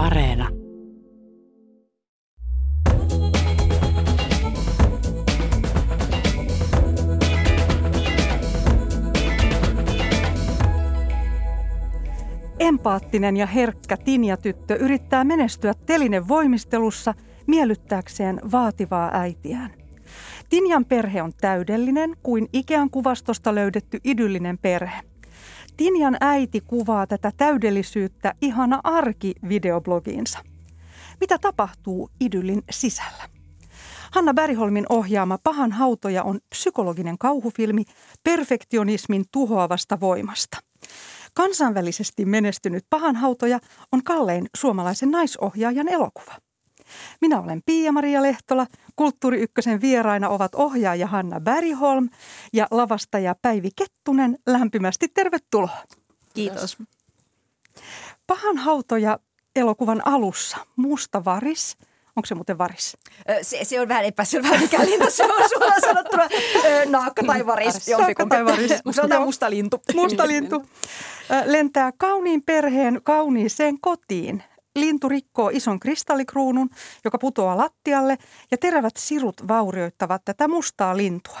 Areena. Empaattinen ja herkkä Tinja-tyttö yrittää menestyä telinen voimistelussa miellyttääkseen vaativaa äitiään. Tinjan perhe on täydellinen kuin Ikean kuvastosta löydetty idyllinen perhe. Tinjan äiti kuvaa tätä täydellisyyttä ihana arki videoblogiinsa. Mitä tapahtuu idyllin sisällä? Hanna Bäriholmin ohjaama Pahan hautoja on psykologinen kauhufilmi perfektionismin tuhoavasta voimasta. Kansainvälisesti menestynyt Pahan hautoja on kallein suomalaisen naisohjaajan elokuva. Minä olen Pia-Maria Lehtola. Kulttuuri Ykkösen vieraina ovat ohjaaja Hanna Bäriholm ja lavastaja Päivi Kettunen. Lämpimästi tervetuloa. Kiitos. Pahan hautoja elokuvan alussa. Musta varis. Onko se muuten varis? Se, se on vähän epäselvää, mikä lintu se on suoraan sanottuna. Naakka tai varis, jompikumpi. tai varis. Sanotaan musta lintu. Musta lintu. Lentää kauniin perheen kauniiseen kotiin. Lintu rikkoo ison kristallikruunun, joka putoaa lattialle ja terävät sirut vaurioittavat tätä mustaa lintua.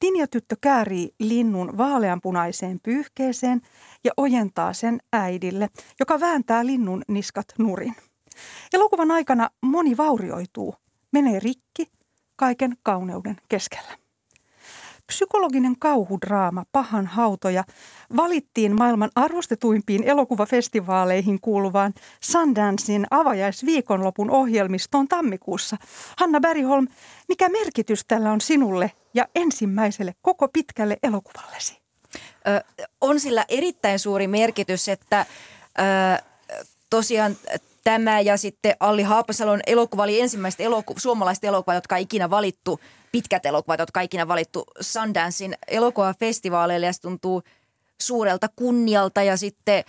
Tinja-tyttö käärii linnun vaaleanpunaiseen pyyhkeeseen ja ojentaa sen äidille, joka vääntää linnun niskat nurin. Elokuvan aikana moni vaurioituu, menee rikki kaiken kauneuden keskellä. Psykologinen kauhudraama Pahan hautoja valittiin maailman arvostetuimpiin elokuvafestivaaleihin kuuluvaan Sundancein avajaisviikonlopun ohjelmistoon tammikuussa. Hanna Bäriholm, mikä merkitys tällä on sinulle ja ensimmäiselle koko pitkälle elokuvallesi? Ö, on sillä erittäin suuri merkitys, että ö, tosiaan tämä ja sitten Alli Haapasalon elokuva oli ensimmäistä eloku- suomalaista elokuvaa, jotka ikinä valittu, pitkät elokuvat, jotka ikinä valittu Sundancein elokuvafestivaaleille. Ja se tuntuu suurelta kunnialta. Ja sitten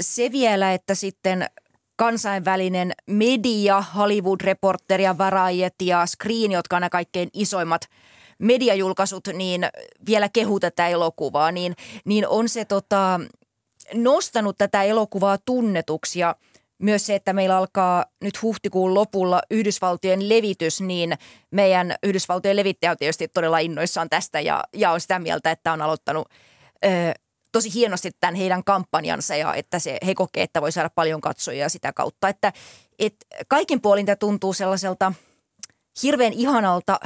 se vielä, että sitten kansainvälinen media, Hollywood-reporteri ja Variety ja Screen, jotka on nämä kaikkein isoimmat mediajulkaisut, niin vielä kehu tätä elokuvaa, niin, niin on se tota, nostanut tätä elokuvaa tunnetuksi. Ja – myös se, että meillä alkaa nyt huhtikuun lopulla Yhdysvaltojen levitys, niin meidän Yhdysvaltojen levittäjä on tietysti todella innoissaan tästä ja, ja on sitä mieltä, että on aloittanut ö, tosi hienosti tämän heidän kampanjansa ja että se, he kokee, että voi saada paljon katsojia sitä kautta. Että et kaikin puolin tämä tuntuu sellaiselta hirveän ihanalta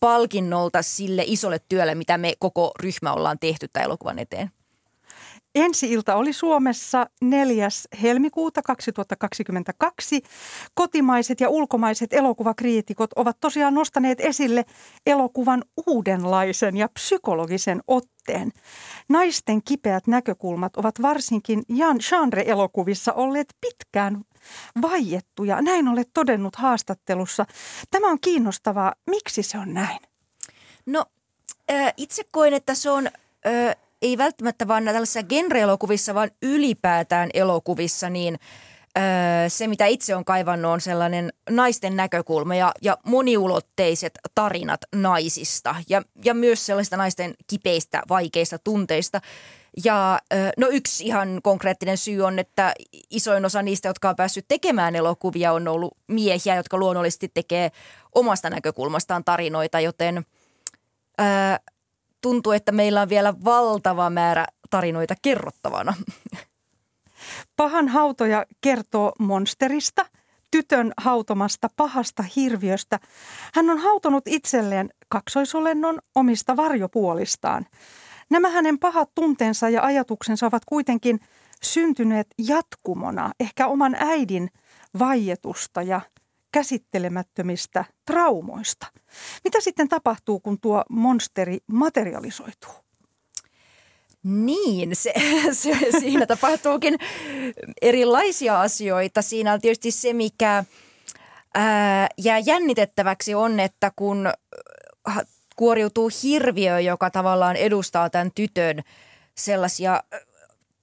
palkinnolta sille isolle työlle, mitä me koko ryhmä ollaan tehty tämän elokuvan eteen. Ensi-ilta oli Suomessa 4. helmikuuta 2022. Kotimaiset ja ulkomaiset elokuvakriitikot ovat tosiaan nostaneet esille elokuvan uudenlaisen ja psykologisen otteen. Naisten kipeät näkökulmat ovat varsinkin genre-elokuvissa olleet pitkään vaiettuja. Näin olet todennut haastattelussa. Tämä on kiinnostavaa. Miksi se on näin? No itse koen, että se on ei välttämättä vaan tällaisissa genre-elokuvissa, vaan ylipäätään elokuvissa, niin se, mitä itse on kaivannut, on sellainen naisten näkökulma ja, ja moniulotteiset tarinat naisista ja, ja myös sellaista naisten kipeistä, vaikeista tunteista. Ja no yksi ihan konkreettinen syy on, että isoin osa niistä, jotka on päässyt tekemään elokuvia, on ollut miehiä, jotka luonnollisesti tekee omasta näkökulmastaan tarinoita, joten tuntuu, että meillä on vielä valtava määrä tarinoita kerrottavana. Pahan hautoja kertoo monsterista, tytön hautomasta pahasta hirviöstä. Hän on hautonut itselleen kaksoisolennon omista varjopuolistaan. Nämä hänen pahat tunteensa ja ajatuksensa ovat kuitenkin syntyneet jatkumona ehkä oman äidin vaietusta ja käsittelemättömistä traumoista. Mitä sitten tapahtuu, kun tuo monsteri materialisoituu? Niin, se, se, siinä tapahtuukin erilaisia asioita. Siinä on tietysti se, mikä ää, jää jännitettäväksi on, että kun kuoriutuu hirviö, joka tavallaan edustaa tämän tytön sellaisia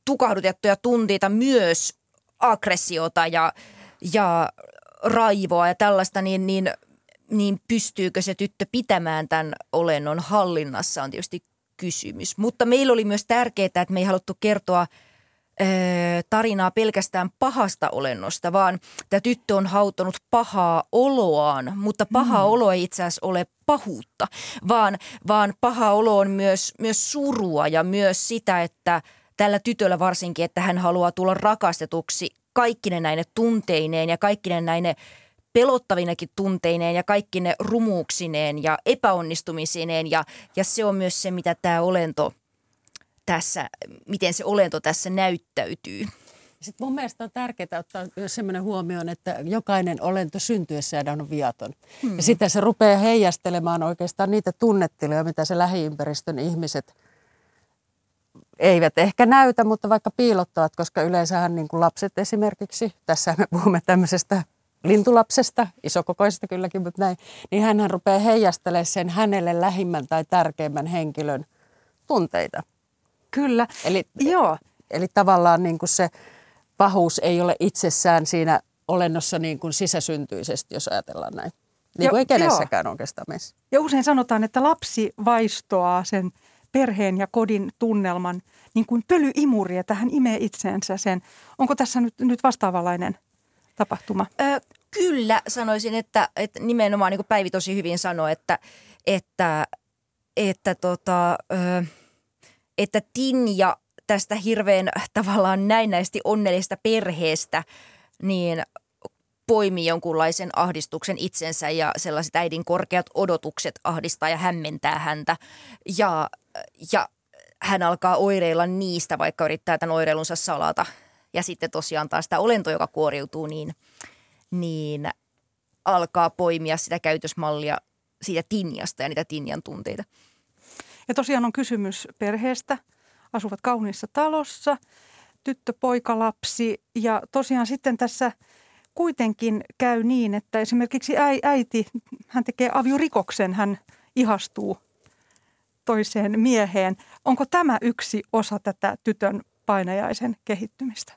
tukahdutettuja tunteita, myös aggressiota ja, ja raivoa ja tällaista, niin, niin, niin pystyykö se tyttö pitämään tämän olennon hallinnassa on tietysti kysymys. Mutta meillä oli myös tärkeää, että me ei haluttu kertoa tarinaa pelkästään pahasta olennosta, vaan tämä tyttö on hautonut pahaa oloaan, mutta paha mm. olo ei itse asiassa ole pahuutta, vaan, vaan paha olo on myös, myös surua ja myös sitä, että tällä tytöllä varsinkin, että hän haluaa tulla rakastetuksi kaikkine näine tunteineen ja kaikkine näine pelottavinakin tunteineen ja kaikki ne rumuuksineen ja epäonnistumisineen ja, ja se on myös se, mitä tämä olento tässä, miten se olento tässä näyttäytyy. Sitten mun mielestä on tärkeää ottaa myös sellainen huomioon, että jokainen olento syntyessään on viaton. Hmm. Ja sitten se rupeaa heijastelemaan oikeastaan niitä tunnetiloja, mitä se lähiympäristön ihmiset eivät ehkä näytä, mutta vaikka piilottavat, koska yleensähän niin kuin lapset esimerkiksi, tässä me puhumme tämmöisestä lintulapsesta, isokokoisesta kylläkin, mutta näin, niin hän rupeaa heijastelemaan sen hänelle lähimmän tai tärkeimmän henkilön tunteita. Kyllä, eli, joo. Eli tavallaan niin kuin se pahuus ei ole itsessään siinä olennossa niin kuin sisäsyntyisesti, jos ajatellaan näin. Niin kuin jo, ei kenessäkään joo. oikeastaan meissä. Ja usein sanotaan, että lapsi vaistoaa sen perheen ja kodin tunnelman niin kuin pölyimuri, että hän imee itseensä sen. Onko tässä nyt, nyt vastaavanlainen tapahtuma? Ö, kyllä sanoisin, että, että nimenomaan niin kuin Päivi tosi hyvin sanoi, että, että, että, tota, ö, että Tinja tästä hirveän tavallaan näinäisesti onnellista perheestä, niin poimii jonkunlaisen ahdistuksen itsensä ja sellaiset äidin korkeat odotukset ahdistaa ja hämmentää häntä. Ja, ja hän alkaa oireilla niistä, vaikka yrittää tämän oireilunsa salata. Ja sitten tosiaan taas tämä olento, joka kuoriutuu, niin, niin alkaa poimia sitä käytösmallia siitä Tinjasta ja niitä Tinjan tunteita. Ja tosiaan on kysymys perheestä. Asuvat kauniissa talossa, tyttö, poika, lapsi ja tosiaan sitten tässä kuitenkin käy niin, että esimerkiksi äiti, hän tekee aviorikoksen, hän ihastuu toiseen mieheen. Onko tämä yksi osa tätä tytön painajaisen kehittymistä?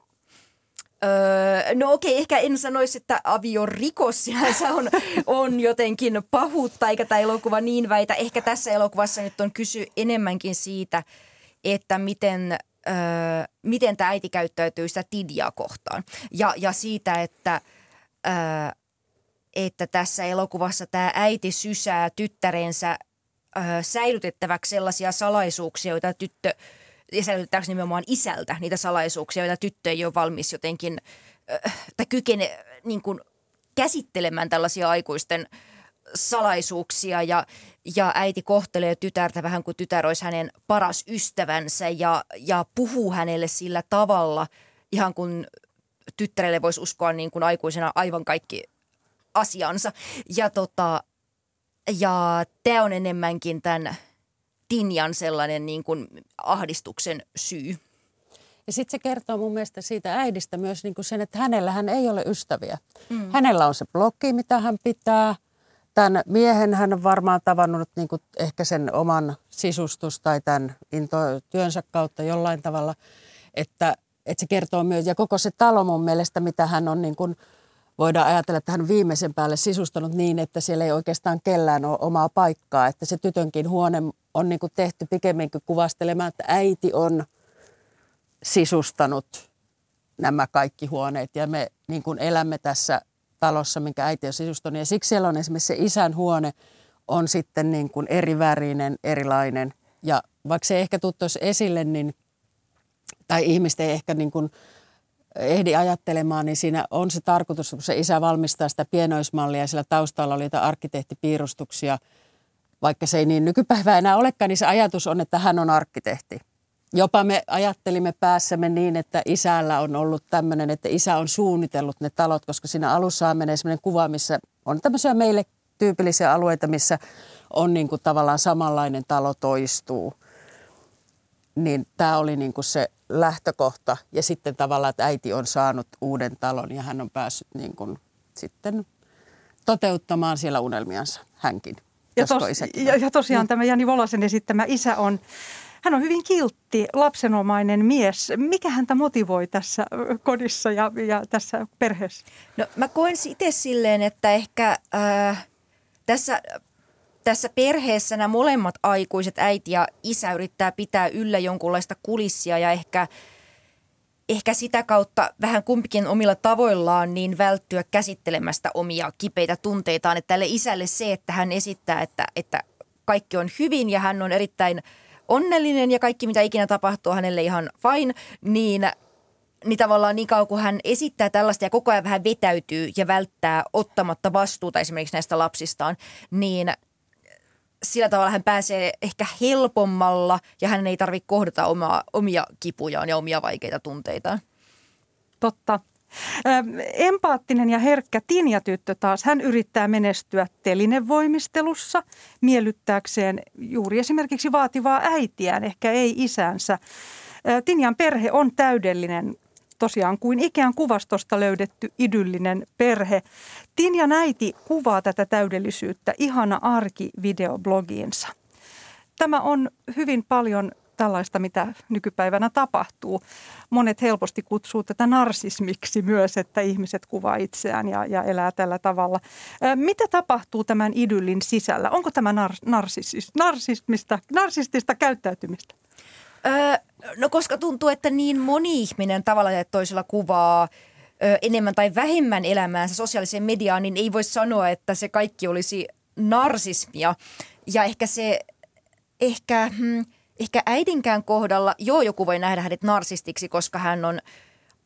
Öö, no okei, ehkä en sanoisi, että aviorikos sinänsä on, on jotenkin pahuutta, eikä tämä elokuva niin väitä. Ehkä tässä elokuvassa nyt on kysy enemmänkin siitä, että miten, öö, miten tämä äiti käyttäytyy sitä Tidiaa kohtaan. Ja, ja siitä, että, öö, että tässä elokuvassa tämä äiti sysää tyttärensä säilytettäväksi sellaisia salaisuuksia, joita tyttö – ja säilytetäänkö nimenomaan isältä niitä salaisuuksia, joita tyttö ei ole valmis jotenkin, tai kykene niin kuin käsittelemään tällaisia aikuisten salaisuuksia ja, ja äiti kohtelee tytärtä vähän kuin tytär olisi hänen paras ystävänsä ja, ja puhuu hänelle sillä tavalla, ihan kuin tyttärelle voisi uskoa niin kuin aikuisena aivan kaikki asiansa. Ja, tota, ja tämä on enemmänkin tämän Tinjan sellainen niin kuin ahdistuksen syy. Ja sitten se kertoo mun mielestä siitä äidistä myös niin kuin sen, että hänellä hän ei ole ystäviä. Mm. Hänellä on se blokki, mitä hän pitää. Tämän miehen hän on varmaan tavannut niin kuin ehkä sen oman sisustus- tai tämän into, työnsä kautta jollain tavalla. Että, että se kertoo myös, ja koko se talo mun mielestä, mitä hän on niin kuin – voidaan ajatella, että hän viimeisen päälle sisustanut niin, että siellä ei oikeastaan kellään ole omaa paikkaa. Että se tytönkin huone on niin kuin tehty pikemminkin kuvastelemaan, että äiti on sisustanut nämä kaikki huoneet ja me niin kuin elämme tässä talossa, minkä äiti on sisustanut. Ja siksi siellä on esimerkiksi se isän huone on sitten niin kuin eri värinen, erilainen. Ja vaikka se ehkä tuttuisi esille, niin, tai ihmiset ei ehkä niin kuin ehdi ajattelemaan, niin siinä on se tarkoitus, kun se isä valmistaa sitä pienoismallia ja sillä taustalla oli arkkitehtipiirustuksia, vaikka se ei niin nykypäivää enää olekaan, niin se ajatus on, että hän on arkkitehti. Jopa me ajattelimme päässämme niin, että isällä on ollut tämmöinen, että isä on suunnitellut ne talot, koska siinä alussa menee sellainen kuva, missä on tämmöisiä meille tyypillisiä alueita, missä on niin kuin tavallaan samanlainen talo toistuu. Niin tämä oli niin kuin se lähtökohta ja sitten tavallaan, että äiti on saanut uuden talon ja hän on päässyt niin kuin sitten toteuttamaan siellä unelmiansa hänkin. Ja, tos, ja, ja tosiaan mm. tämä Jani Volasen esittämä isä on, hän on hyvin kiltti, lapsenomainen mies. Mikä häntä motivoi tässä kodissa ja, ja tässä perheessä? No mä koen itse silleen, että ehkä äh, tässä tässä perheessä nämä molemmat aikuiset, äiti ja isä, yrittää pitää yllä jonkunlaista kulissia ja ehkä, ehkä sitä kautta vähän kumpikin omilla tavoillaan niin välttyä käsittelemästä omia kipeitä tunteitaan. Että tälle isälle se, että hän esittää, että, että kaikki on hyvin ja hän on erittäin onnellinen ja kaikki mitä ikinä tapahtuu hänelle ihan fine, niin niin tavallaan niin kauan kuin hän esittää tällaista ja koko ajan vähän vetäytyy ja välttää ottamatta vastuuta esimerkiksi näistä lapsistaan, niin sillä tavalla hän pääsee ehkä helpommalla ja hän ei tarvitse kohdata omaa, omia kipujaan ja omia vaikeita tunteitaan. Totta. Empaattinen ja herkkä Tinja-tyttö taas, hän yrittää menestyä telinevoimistelussa miellyttääkseen juuri esimerkiksi vaativaa äitiään, ehkä ei isänsä. Tinjan perhe on täydellinen tosiaan kuin Ikean kuvastosta löydetty idyllinen perhe. Tinja Näiti kuvaa tätä täydellisyyttä ihana arki videoblogiinsa. Tämä on hyvin paljon tällaista, mitä nykypäivänä tapahtuu. Monet helposti kutsuu tätä narsismiksi myös, että ihmiset kuvaa itseään ja, ja elää tällä tavalla. Mitä tapahtuu tämän idyllin sisällä? Onko tämä nar- narsismista, narsistista käyttäytymistä? Öö, no koska tuntuu, että niin moni ihminen tavalla ja toisella kuvaa ö, enemmän tai vähemmän elämäänsä sosiaaliseen mediaan, niin ei voi sanoa, että se kaikki olisi narsismia. Ja ehkä se, ehkä, hmm, ehkä äidinkään kohdalla, joo joku voi nähdä hänet narsistiksi, koska hän on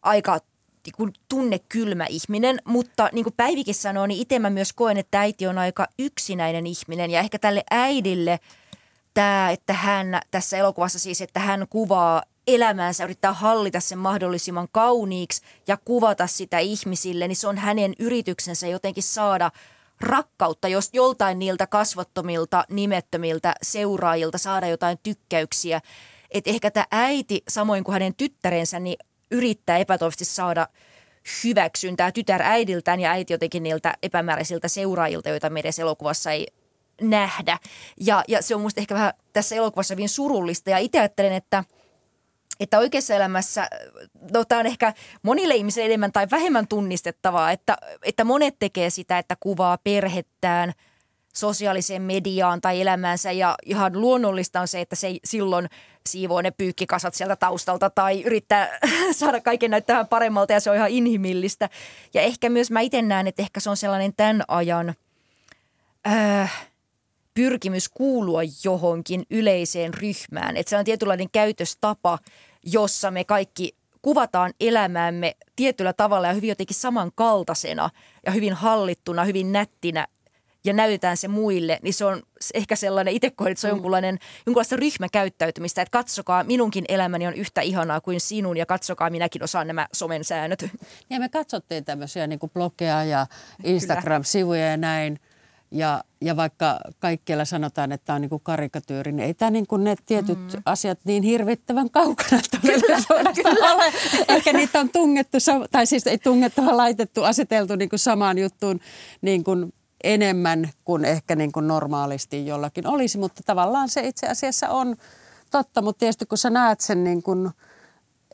aika niin tunnekylmä ihminen, mutta niin kuin Päivikin sanoo, niin itse mä myös koen, että äiti on aika yksinäinen ihminen ja ehkä tälle äidille – tämä, että hän tässä elokuvassa siis, että hän kuvaa elämäänsä, yrittää hallita sen mahdollisimman kauniiksi ja kuvata sitä ihmisille, niin se on hänen yrityksensä jotenkin saada rakkautta, jos joltain niiltä kasvottomilta, nimettömiltä seuraajilta saada jotain tykkäyksiä. Että ehkä tämä äiti, samoin kuin hänen tyttärensä, niin yrittää epätoivoisesti saada hyväksyntää tytär äidiltään ja äiti jotenkin niiltä epämääräisiltä seuraajilta, joita meidän elokuvassa ei nähdä. Ja, ja se on musta ehkä vähän tässä elokuvassa hyvin surullista. Ja itse ajattelen, että että oikeassa elämässä, no tämä on ehkä monille ihmisille enemmän tai vähemmän tunnistettavaa, että, että monet tekee sitä, että kuvaa perhettään sosiaaliseen mediaan tai elämäänsä ja ihan luonnollista on se, että se silloin siivoo ne pyykkikasat sieltä taustalta tai yrittää saada kaiken näyttämään paremmalta ja se on ihan inhimillistä. Ja ehkä myös mä itse näen, että ehkä se on sellainen tämän ajan äh, – pyrkimys kuulua johonkin yleiseen ryhmään. Että se on tietynlainen käytöstapa, jossa me kaikki kuvataan elämäämme tietyllä tavalla ja hyvin jotenkin samankaltaisena ja hyvin hallittuna, hyvin nättinä ja näytetään se muille, niin se on ehkä sellainen, itse että se on mm. jonkunlainen, jonkunlaista ryhmäkäyttäytymistä, että katsokaa, minunkin elämäni on yhtä ihanaa kuin sinun ja katsokaa, minäkin osaan nämä somen säännöt. Ja me katsottiin tämmöisiä niin kuin blogeja ja Instagram-sivuja ja näin – ja, ja vaikka kaikkialla sanotaan, että tämä on niin kuin karikatyyri, niin ei tämä niin kuin ne tietyt mm. asiat niin hirvittävän kaukana todellisuudesta ole. Ehkä niitä on tungettu, tai siis ei tungettu, vaan laitettu, aseteltu niin kuin samaan juttuun niin kuin enemmän kuin ehkä niin kuin normaalisti jollakin olisi. Mutta tavallaan se itse asiassa on totta, mutta tietysti kun sä näet sen niin kuin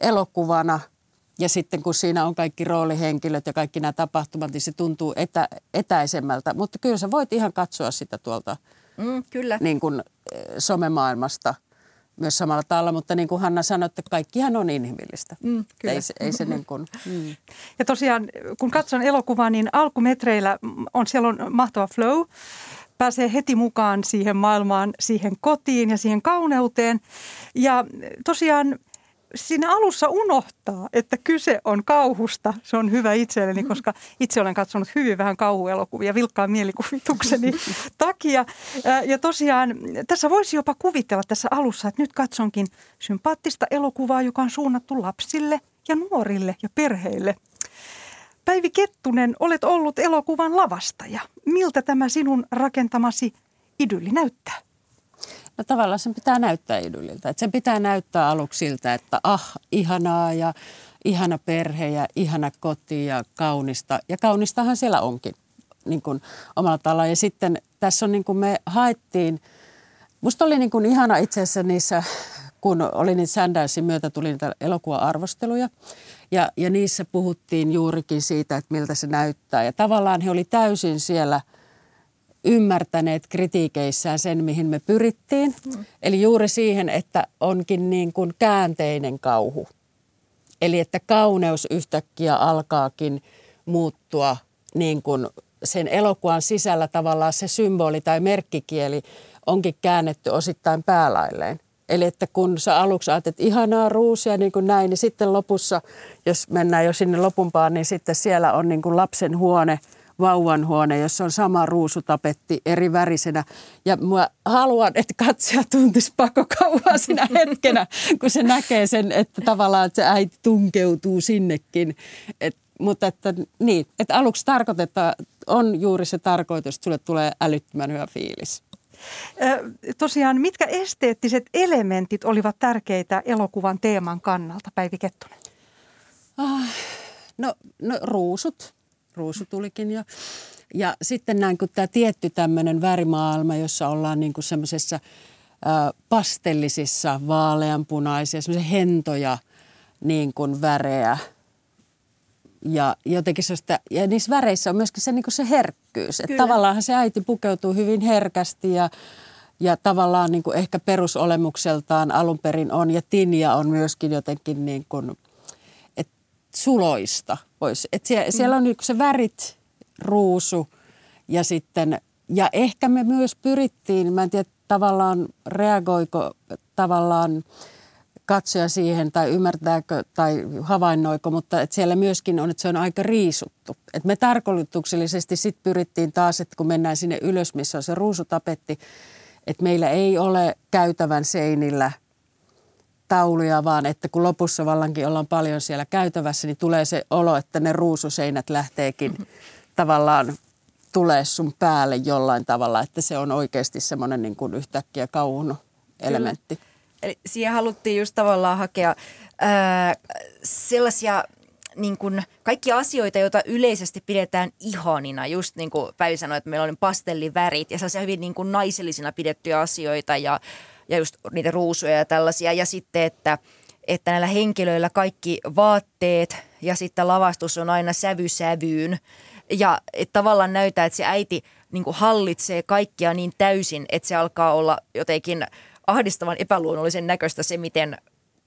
elokuvana – ja sitten kun siinä on kaikki roolihenkilöt ja kaikki nämä tapahtumat, niin se tuntuu etä, etäisemmältä. Mutta kyllä sä voit ihan katsoa sitä tuolta mm, kyllä. Niin kuin, eh, somemaailmasta myös samalla tavalla. Mutta niin kuin Hanna sanoi, että kaikkihan on inhimillistä. Mm, kyllä. Ei, ei se niin kuin, mm. Ja tosiaan, kun katson elokuvaa, niin alkumetreillä on siellä on mahtava flow pääsee heti mukaan siihen maailmaan, siihen kotiin ja siihen kauneuteen. Ja tosiaan siinä alussa unohtaa, että kyse on kauhusta. Se on hyvä itselleni, mm. koska itse olen katsonut hyvin vähän kauhuelokuvia vilkkaan mielikuvitukseni takia. Ja tosiaan tässä voisi jopa kuvitella tässä alussa, että nyt katsonkin sympaattista elokuvaa, joka on suunnattu lapsille ja nuorille ja perheille. Päivi Kettunen, olet ollut elokuvan lavastaja. Miltä tämä sinun rakentamasi idylli näyttää? No tavallaan sen pitää näyttää idylliltä. Että sen pitää näyttää aluksi siltä, että ah, ihanaa ja ihana perhe ja ihana koti ja kaunista. Ja kaunistahan siellä onkin niin kuin omalla tavallaan. Ja sitten tässä on niin kuin me haettiin, musta oli niin kuin ihana itse asiassa niissä, kun oli niitä Sandansin myötä, tuli niitä elokuva-arvosteluja. Ja, ja niissä puhuttiin juurikin siitä, että miltä se näyttää. Ja tavallaan he oli täysin siellä – ymmärtäneet kritiikeissään sen, mihin me pyrittiin. Mm. Eli juuri siihen, että onkin niin kuin käänteinen kauhu. Eli että kauneus yhtäkkiä alkaakin muuttua niin kuin sen elokuvan sisällä tavallaan se symboli tai merkkikieli onkin käännetty osittain päälailleen. Eli että kun sä aluksi ajattelet, ihanaa ruusia niin kuin näin, niin sitten lopussa, jos mennään jo sinne lopumpaan, niin sitten siellä on niin kuin lapsen huone, vauvan huone, jossa on sama ruusutapetti eri värisenä. Ja mä haluan, että katsoja tuntisi pakokauhaa sinä hetkenä, kun se näkee sen, että tavallaan että se äiti tunkeutuu sinnekin. Et, mutta että niin, että aluksi tarkoitetaan, on juuri se tarkoitus, että sulle tulee älyttömän hyvä fiilis. Tosiaan, mitkä esteettiset elementit olivat tärkeitä elokuvan teeman kannalta, Päivi Kettunen? Ah, no, no ruusut. Ruusu tulikin jo. Ja sitten näin kuin tämä tietty tämmöinen värimaailma, jossa ollaan niin kuin semmoisessa pastellisissa, vaaleanpunaisia, semmoisia hentoja niin kuin värejä – ja jotenkin sellaista, ja niissä väreissä on myöskin se, niin kuin se herkkyys. Että tavallaan se äiti pukeutuu hyvin herkästi ja, ja tavallaan niin kuin ehkä perusolemukseltaan alun perin on. Ja Tinja on myöskin jotenkin niin kuin, et suloista. Vois. Et siellä, mm. siellä on niin se värit, ruusu ja sitten, ja ehkä me myös pyrittiin, mä en tiedä tavallaan reagoiko tavallaan katsoja siihen tai ymmärtääkö tai havainnoiko, mutta että siellä myöskin on, että se on aika riisuttu. Et me tarkoituksellisesti sitten pyrittiin taas, että kun mennään sinne ylös, missä on se ruusutapetti, että meillä ei ole käytävän seinillä tauluja, vaan että kun lopussa vallankin ollaan paljon siellä käytävässä, niin tulee se olo, että ne ruususeinät lähteekin mm-hmm. tavallaan tulee sun päälle jollain tavalla, että se on oikeasti semmoinen niin kuin yhtäkkiä kauhun elementti. Kyllä. Eli siihen haluttiin just tavallaan hakea ää, sellaisia niin kuin kaikki asioita, joita yleisesti pidetään ihanina. Just niin kuin Päivi sanoi, että meillä on pastellivärit ja sellaisia hyvin niin kuin naisellisina pidettyjä asioita ja, ja just niitä ruusuja ja tällaisia. Ja sitten, että, että näillä henkilöillä kaikki vaatteet ja sitten lavastus on aina sävysävyyn. Ja että tavallaan näyttää, että se äiti niin hallitsee kaikkia niin täysin, että se alkaa olla jotenkin – ahdistavan epäluonnollisen näköistä se, miten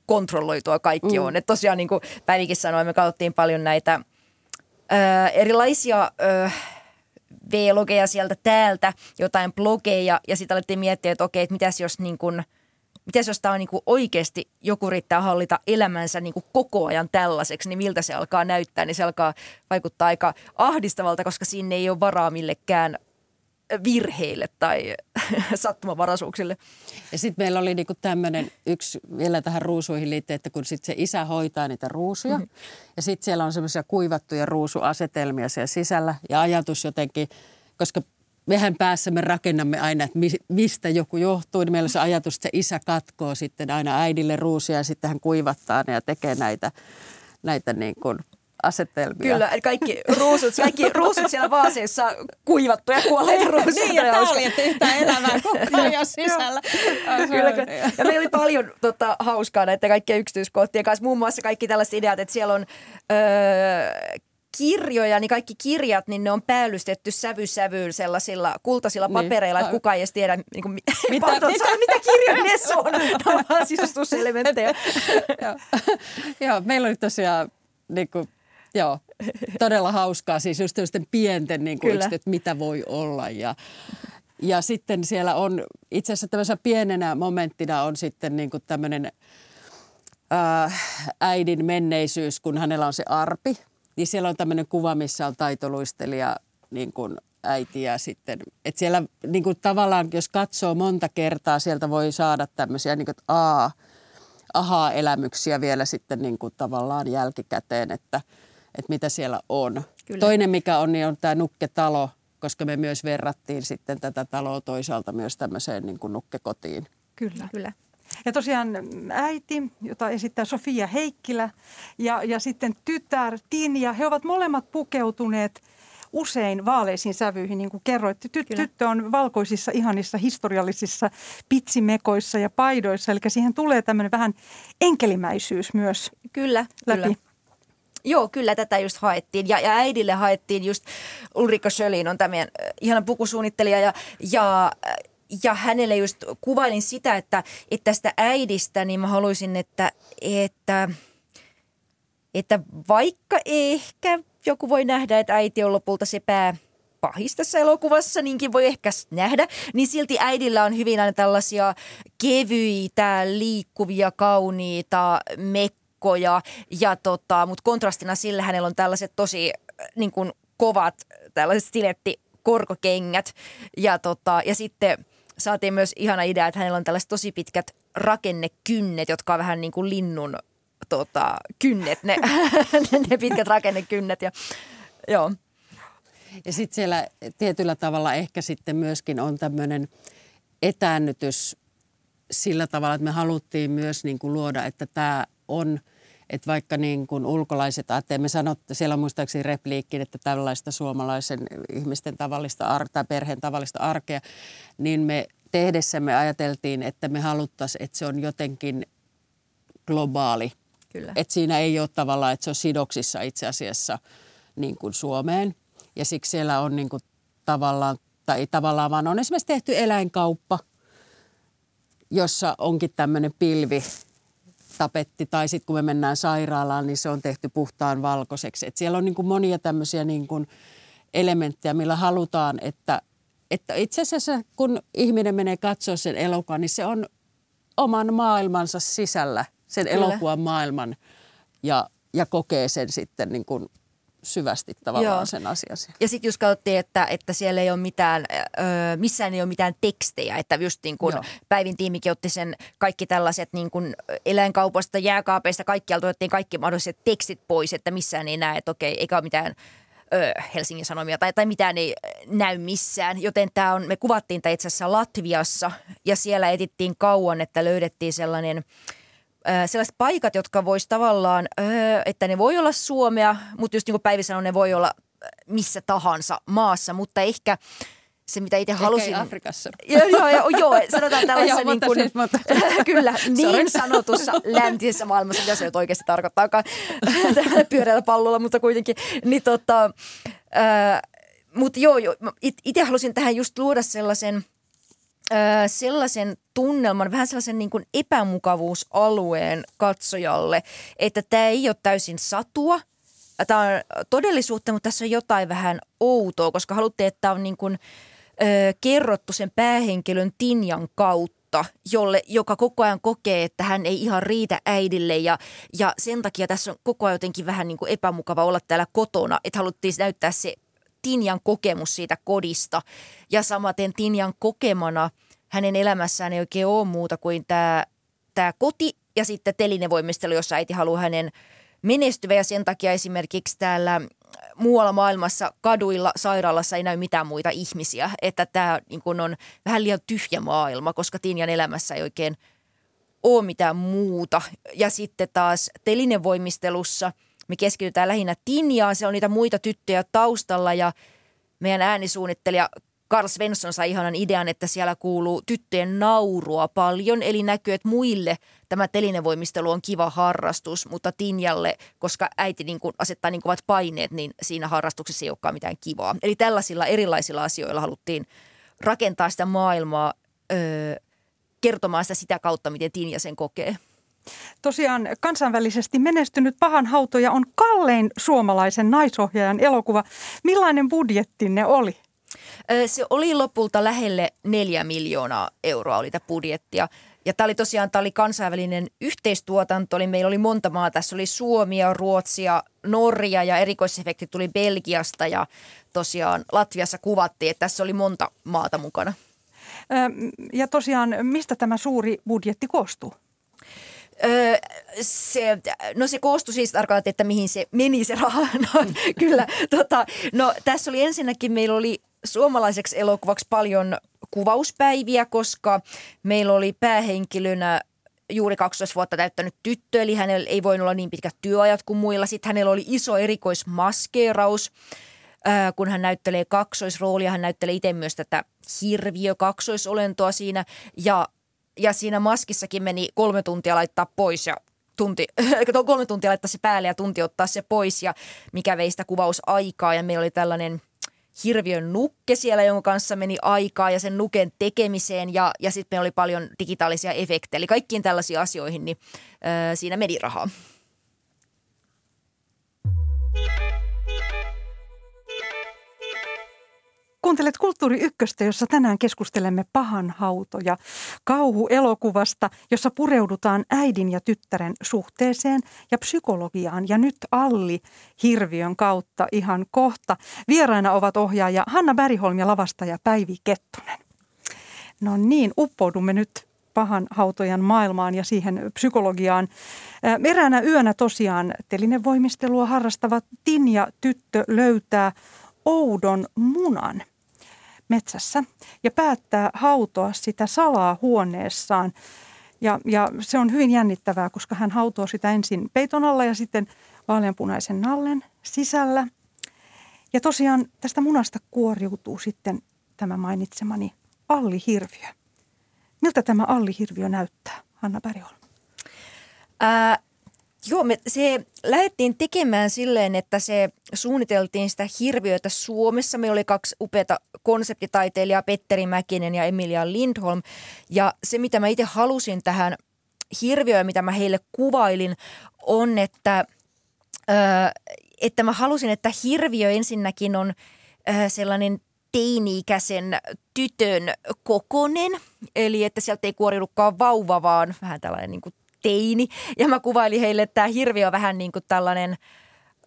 kontrolloitua kaikki mm. on. Että tosiaan niin kuin Päivikin sanoi, me katsottiin paljon näitä ö, erilaisia ö, V-logeja sieltä täältä, jotain blogeja, ja sitten alettiin miettiä, että okei, että mitäs jos niin kuin, mitäs jos tämä on niin kuin oikeasti joku riittää hallita elämänsä niin koko ajan tällaiseksi, niin miltä se alkaa näyttää, niin se alkaa vaikuttaa aika ahdistavalta, koska sinne ei ole varaa millekään virheille tai sattumavaraisuuksille. Ja sitten meillä oli niinku tämmöinen yksi vielä tähän ruusuihin liittyen, että kun sitten se isä hoitaa niitä ruusuja mm-hmm. ja sitten siellä on semmoisia kuivattuja ruusuasetelmia siellä sisällä ja ajatus jotenkin, koska mehän päässä me rakennamme aina, että mistä joku johtuu, niin meillä on se ajatus, että se isä katkoo sitten aina äidille ruusia ja sitten hän kuivattaa ne ja tekee näitä, näitä niin kuin – asetelmia. Kyllä, kaikki ruusut, kaikki ruusut siellä vaaseissa kuivattuja kuolleita ruusuja. niin, ja tämä oli, että yhtään elämää koko ajan sisällä. kyllä, kyllä. Ja meillä oli paljon tota, hauskaa näiden kaikkien yksityiskohtien kanssa. Muun muassa kaikki tällaiset ideat, että siellä on öö, kirjoja, niin kaikki kirjat, niin ne on päällystetty sävy sävyyn sellaisilla kultaisilla niin. papereilla, että kukaan ei edes tiedä, niin kuin, mitä, mitä, mitä, mitä kirjoja ne on. Ne on vaan sisustuselementtejä. Joo, meillä oli tosiaan niin kuin, Joo, todella hauskaa. Siis just pienten niin kuin yksityt, että mitä voi olla. Ja, ja sitten siellä on itse asiassa tämmöisenä pienenä momenttina on sitten niin kuin tämmöinen äh, äidin menneisyys, kun hänellä on se arpi. Niin siellä on tämmöinen kuva, missä on taitoluistelija niin kuin äiti ja sitten, että siellä niin kuin tavallaan, jos katsoo monta kertaa, sieltä voi saada tämmöisiä niin kuin, että aa, ahaa-elämyksiä vielä sitten niin kuin tavallaan jälkikäteen, että – että mitä siellä on. Kyllä. Toinen mikä on, niin on tämä nukketalo, koska me myös verrattiin sitten tätä taloa toisaalta myös tämmöiseen niin kuin nukkekotiin. Kyllä. Kyllä. Ja tosiaan äiti, jota esittää Sofia Heikkilä ja, ja sitten tytär Tinja, he ovat molemmat pukeutuneet usein vaaleisiin sävyihin, niin kuin kerroit. Ty- tyttö on valkoisissa, ihanissa, historiallisissa pitsimekoissa ja paidoissa, eli siihen tulee tämmöinen vähän enkelimäisyys myös kyllä, läpi. Kyllä. Joo, kyllä tätä just haettiin. Ja, ja äidille haettiin just Ulrika Schölin on tämä ihana pukusuunnittelija ja, ja ja hänelle just kuvailin sitä, että, että tästä äidistä, niin mä haluaisin, että, että että vaikka ehkä joku voi nähdä, että äiti on lopulta se pää pahis tässä elokuvassa, niinkin voi ehkä nähdä, niin silti äidillä on hyvin aina tällaisia kevyitä, liikkuvia, kauniita mekkoja, ja tota, mutta kontrastina sille hänellä on tällaiset tosi niin kuin kovat tällaiset stiletti korkokengät ja, tota, ja sitten saatiin myös ihana idea, että hänellä on tällaiset tosi pitkät rakennekynnet, jotka on vähän niin kuin linnun tota, kynnet, ne, ne pitkät rakennekynnet ja joo. Ja sitten siellä tietyllä tavalla ehkä sitten myöskin on tämmöinen etäännytys sillä tavalla, että me haluttiin myös niin kuin luoda, että tämä on, että vaikka niin kuin ulkolaiset ajattelee, me sanotte, siellä on muistaakseni repliikki, että tällaista suomalaisen ihmisten tavallista ar- tai perheen tavallista arkea, niin me tehdessämme ajateltiin, että me haluttaisiin, että se on jotenkin globaali. Kyllä. Että siinä ei ole tavallaan, että se on sidoksissa itse asiassa niin kuin Suomeen – ja siksi siellä on niin kuin tavallaan, tai ei tavallaan, vaan on esimerkiksi tehty eläinkauppa, jossa onkin tämmöinen pilvi tapetti, tai sitten kun me mennään sairaalaan, niin se on tehty puhtaan valkoiseksi. Et siellä on niin kuin monia tämmöisiä niin kuin elementtejä, millä halutaan, että, että itse asiassa kun ihminen menee katsoa sen elokuvan, niin se on oman maailmansa sisällä, sen Kyllä. elokuvan maailman, ja, ja kokee sen sitten niin kuin syvästi tavallaan Joo. sen asian. Ja sitten just katsottiin, että, että siellä ei ole mitään, öö, missään ei ole mitään tekstejä, että just niin kuin Päivin tiimikin otti sen kaikki tällaiset niin kuin eläinkaupasta, jääkaapeista, kaikkialta otettiin kaikki mahdolliset tekstit pois, että missään ei näe, että okei, eikä ole mitään öö, Helsingin Sanomia tai, tai mitään ei näy missään. Joten tämä on, me kuvattiin tämä itse asiassa Latviassa ja siellä etittiin kauan, että löydettiin sellainen – sellaiset paikat, jotka vois tavallaan, että ne voi olla Suomea, mutta just niin kuin Päivi sanoi, ne voi olla missä tahansa maassa, mutta ehkä se, mitä itse halusin. Ehkä Afrikassa. Joo, joo, joo, joo sanotaan tällaisessa niin kuin, siis, mutta... kyllä, niin sanotussa läntisessä maailmassa, mitä se nyt oikeasti tarkoittaakaan pyöräillä pallolla, mutta kuitenkin. Niin tota, äh, mutta joo, joo itse halusin tähän just luoda sellaisen – sellaisen tunnelman, vähän sellaisen niin kuin epämukavuusalueen katsojalle, että tämä ei ole täysin satua. Tämä on todellisuutta, mutta tässä on jotain vähän outoa, koska haluttiin, että tämä on niin kuin, ö, kerrottu sen päähenkilön Tinjan kautta, jolle, joka koko ajan kokee, että hän ei ihan riitä äidille ja, ja sen takia tässä on koko ajan jotenkin vähän niin kuin epämukava olla täällä kotona, että haluttiin näyttää se Tinjan kokemus siitä kodista. Ja samaten Tinjan kokemana hänen elämässään ei oikein ole muuta kuin tämä, tämä koti ja sitten telinevoimistelu, jossa äiti haluaa hänen menestyvä ja sen takia esimerkiksi täällä muualla maailmassa kaduilla, sairaalassa ei näy mitään muita ihmisiä. Että tämä niin kun on vähän liian tyhjä maailma, koska Tinjan elämässä ei oikein ole mitään muuta. Ja sitten taas telinevoimistelussa – me keskitytään lähinnä Tinjaan, se on niitä muita tyttöjä taustalla ja meidän äänisuunnittelija Karl Svensson sai ihanan idean, että siellä kuuluu tyttöjen naurua paljon, eli näkyy, että muille tämä telinevoimistelu on kiva harrastus, mutta Tinjalle, koska äiti niin kuin asettaa niin kovat paineet, niin siinä harrastuksessa ei olekaan mitään kivaa. Eli tällaisilla erilaisilla asioilla haluttiin rakentaa sitä maailmaa öö, kertomaan sitä sitä kautta, miten Tinja sen kokee. Tosiaan kansainvälisesti menestynyt Pahan hautoja on kallein suomalaisen naisohjaajan elokuva. Millainen budjettinne oli? Se oli lopulta lähelle neljä miljoonaa euroa oli tämä budjettia. Ja tämä oli tosiaan tämä oli kansainvälinen yhteistuotanto, eli meillä oli monta maata. Tässä oli Suomia, Ruotsia, Norja ja erikoisefekti tuli Belgiasta ja tosiaan Latviassa kuvattiin, että tässä oli monta maata mukana. Ja tosiaan, mistä tämä suuri budjetti koostuu? Öö, se, no se koostui siis, tarkoitat, että mihin se meni se raha. No, kyllä, tota, no tässä oli ensinnäkin, meillä oli suomalaiseksi elokuvaksi paljon kuvauspäiviä, koska meillä oli päähenkilönä juuri 12 vuotta täyttänyt tyttö, eli hänellä ei voinut olla niin pitkät työajat kuin muilla. Sitten hänellä oli iso erikoismaskeeraus, kun hän näyttelee kaksoisroolia. Hän näyttelee itse myös tätä hirviö kaksoisolentoa siinä ja ja siinä maskissakin meni kolme tuntia laittaa pois ja tunti, kolme tuntia laittaa se päälle ja tunti ottaa se pois ja mikä vei sitä kuvausaikaa ja meillä oli tällainen hirviön nukke siellä, jonka kanssa meni aikaa ja sen nuken tekemiseen ja, ja sitten meillä oli paljon digitaalisia efektejä. Eli kaikkiin tällaisiin asioihin niin äh, siinä meni rahaa. Kuuntelet Kulttuuri Ykköstä, jossa tänään keskustelemme pahan hautoja kauhuelokuvasta, jossa pureudutaan äidin ja tyttären suhteeseen ja psykologiaan. Ja nyt Alli Hirviön kautta ihan kohta. Vieraina ovat ohjaaja Hanna Bäriholm ja lavastaja Päivi Kettunen. No niin, uppoudumme nyt pahan hautojan maailmaan ja siihen psykologiaan. Eräänä yönä tosiaan telinevoimistelua harrastava Tinja tyttö löytää oudon munan metsässä ja päättää hautoa sitä salaa huoneessaan. Ja, ja se on hyvin jännittävää, koska hän hautoo sitä ensin peiton alla ja sitten vaaleanpunaisen nallen sisällä. Ja tosiaan tästä munasta kuoriutuu sitten tämä mainitsemani Alli Hirviö. Miltä tämä Alli Hirviö näyttää, Hanna Bergholm? Ää, joo, me se lähdettiin tekemään silleen, että se suunniteltiin sitä hirviötä Suomessa. Meillä oli kaksi upeata konseptitaiteilijaa, Petteri Mäkinen ja Emilia Lindholm. Ja se, mitä mä itse halusin tähän hirviöön, mitä mä heille kuvailin, on, että, että mä halusin, että hirviö ensinnäkin on sellainen teini-ikäisen tytön kokonen, eli että sieltä ei kuoriudukaan vauva, vaan vähän tällainen niin kuin teini. Ja mä kuvailin heille, että tämä hirvi on vähän niin kuin tällainen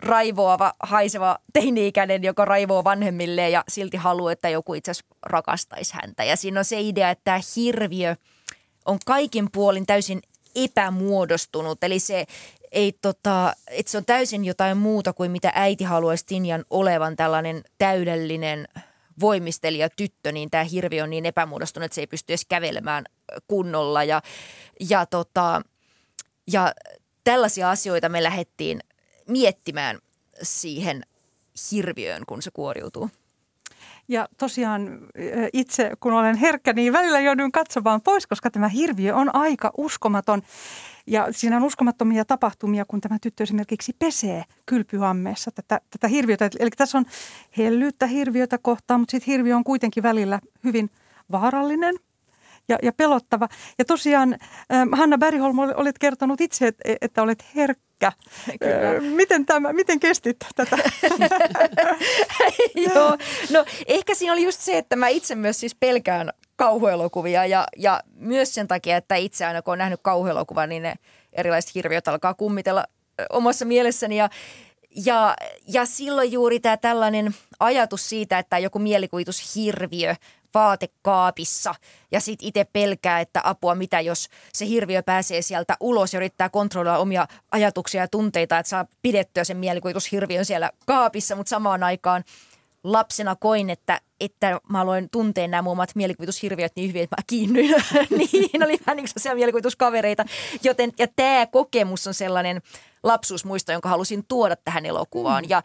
raivoava, haiseva teini-ikäinen, joka raivoo vanhemmille ja silti haluaa, että joku itse asiassa rakastaisi häntä. Ja siinä on se idea, että tämä hirviö on kaikin puolin täysin epämuodostunut. Eli se ei tota, että se on täysin jotain muuta kuin mitä äiti haluaisi Tinjan olevan tällainen täydellinen – voimistelija tyttö, niin tämä hirvi on niin epämuodostunut, että se ei pysty edes kävelemään kunnolla. Ja, ja, tota, ja tällaisia asioita me lähdettiin miettimään siihen hirviöön, kun se kuoriutuu. Ja tosiaan itse, kun olen herkkä, niin välillä joudun katsomaan pois, koska tämä hirviö on aika uskomaton. Ja siinä on uskomattomia tapahtumia, kun tämä tyttö esimerkiksi pesee kylpyammeessa tätä, tätä hirviötä. Eli tässä on hellyyttä hirviötä kohtaan, mutta sitten hirviö on kuitenkin välillä hyvin vaarallinen ja, ja pelottava. Ja tosiaan ähm, Hanna Bergholm, olet kertonut itse, että, että olet herkkä. Kyllä. Miten, tämä, miten kestit tätä? Joo, no ehkä siinä oli just se, että mä itse myös siis pelkään kauhuelokuvia ja, ja myös sen takia, että itse aina kun on nähnyt kauhuelokuvan, niin ne erilaiset hirviöt alkaa kummitella omassa mielessäni ja ja, ja silloin juuri tämä tällainen ajatus siitä, että joku mielikuvitushirviö vaatekaapissa ja sitten itse pelkää, että apua mitä jos se hirviö pääsee sieltä ulos ja yrittää kontrolloida omia ajatuksia ja tunteita, että saa pidettyä sen mielikuvitushirviön siellä kaapissa, mutta samaan aikaan – lapsena koin, että, että mä aloin tuntea nämä omat mielikuvitushirviöt niin hyvin, että mä kiinnyin niihin. Oli vähän niin kuin mielikuvituskavereita. Joten, ja tämä kokemus on sellainen lapsuusmuisto, jonka halusin tuoda tähän elokuvaan. Mm. Ja,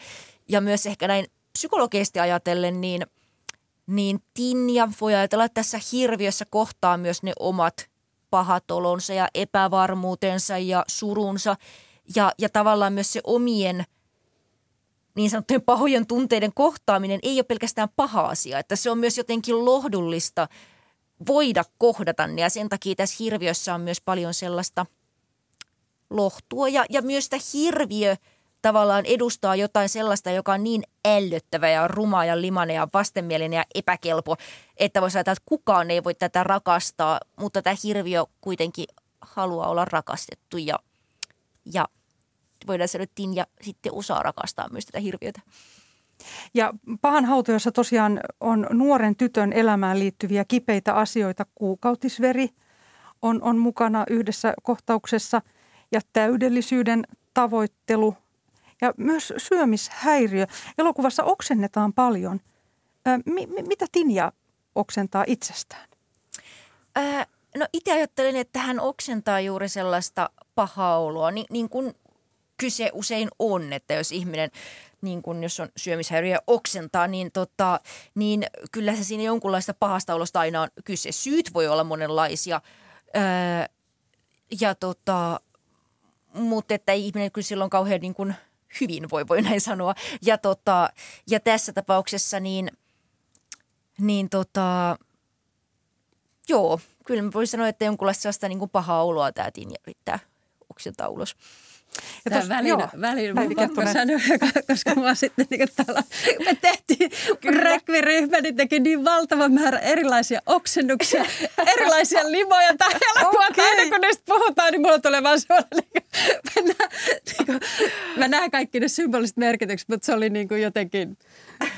ja myös ehkä näin psykologisesti ajatellen, niin, niin Tinja voi ajatella, että tässä hirviössä kohtaa myös ne omat pahat olonsa ja epävarmuutensa ja surunsa. Ja, ja tavallaan myös se omien – niin sanottujen pahojen tunteiden kohtaaminen ei ole pelkästään paha asia, että se on myös jotenkin lohdullista voida kohdata ne ja sen takia tässä hirviössä on myös paljon sellaista lohtua ja, ja myös tämä hirviö tavallaan edustaa jotain sellaista, joka on niin ällöttävä ja ruma ja limainen ja vastenmielinen ja epäkelpo, että voisi ajatella, että kukaan ei voi tätä rakastaa, mutta tämä hirviö kuitenkin haluaa olla rakastettu ja, ja voidaan sanoa, että Tinja sitten osaa rakastaa myös tätä hirviötä. Ja pahan hautojossa tosiaan on nuoren tytön elämään liittyviä kipeitä asioita. Kuukautisveri on, on mukana yhdessä kohtauksessa ja täydellisyyden tavoittelu ja myös syömishäiriö. Elokuvassa oksennetaan paljon. mi, mi, mitä Tinja oksentaa itsestään? Ää, no itse ajattelen, että hän oksentaa juuri sellaista pahaa oloa, niin, niin kuin kyse usein on, että jos ihminen niin kun jos on syömishäiriö oksentaa, niin, tota, niin kyllä se siinä jonkunlaista pahasta olosta aina on kyse. Syyt voi olla monenlaisia, öö, ja tota, mutta että ihminen kyllä silloin kauhean niin kuin hyvin voi, voi näin sanoa. Ja, tota, ja tässä tapauksessa niin, niin tota, joo, kyllä voisin sanoa, että jonkunlaista sellaista niin kuin pahaa oloa tämä yrittää oksentaa ulos. Ja tos, välin, joo, välin mun pakko sanoa, koska mua sitten niin täällä, me tehtiin, rekviryhmä niin teki niin valtavan määrä erilaisia oksennuksia, erilaisia limoja tai elokuva. Okay. Aina kun niistä puhutaan, niin mulla tulee vaan sellainen, niin mä, näen, niin kuin, mä näen kaikki ne symboliset merkitykset, mutta se oli niin kuin jotenkin,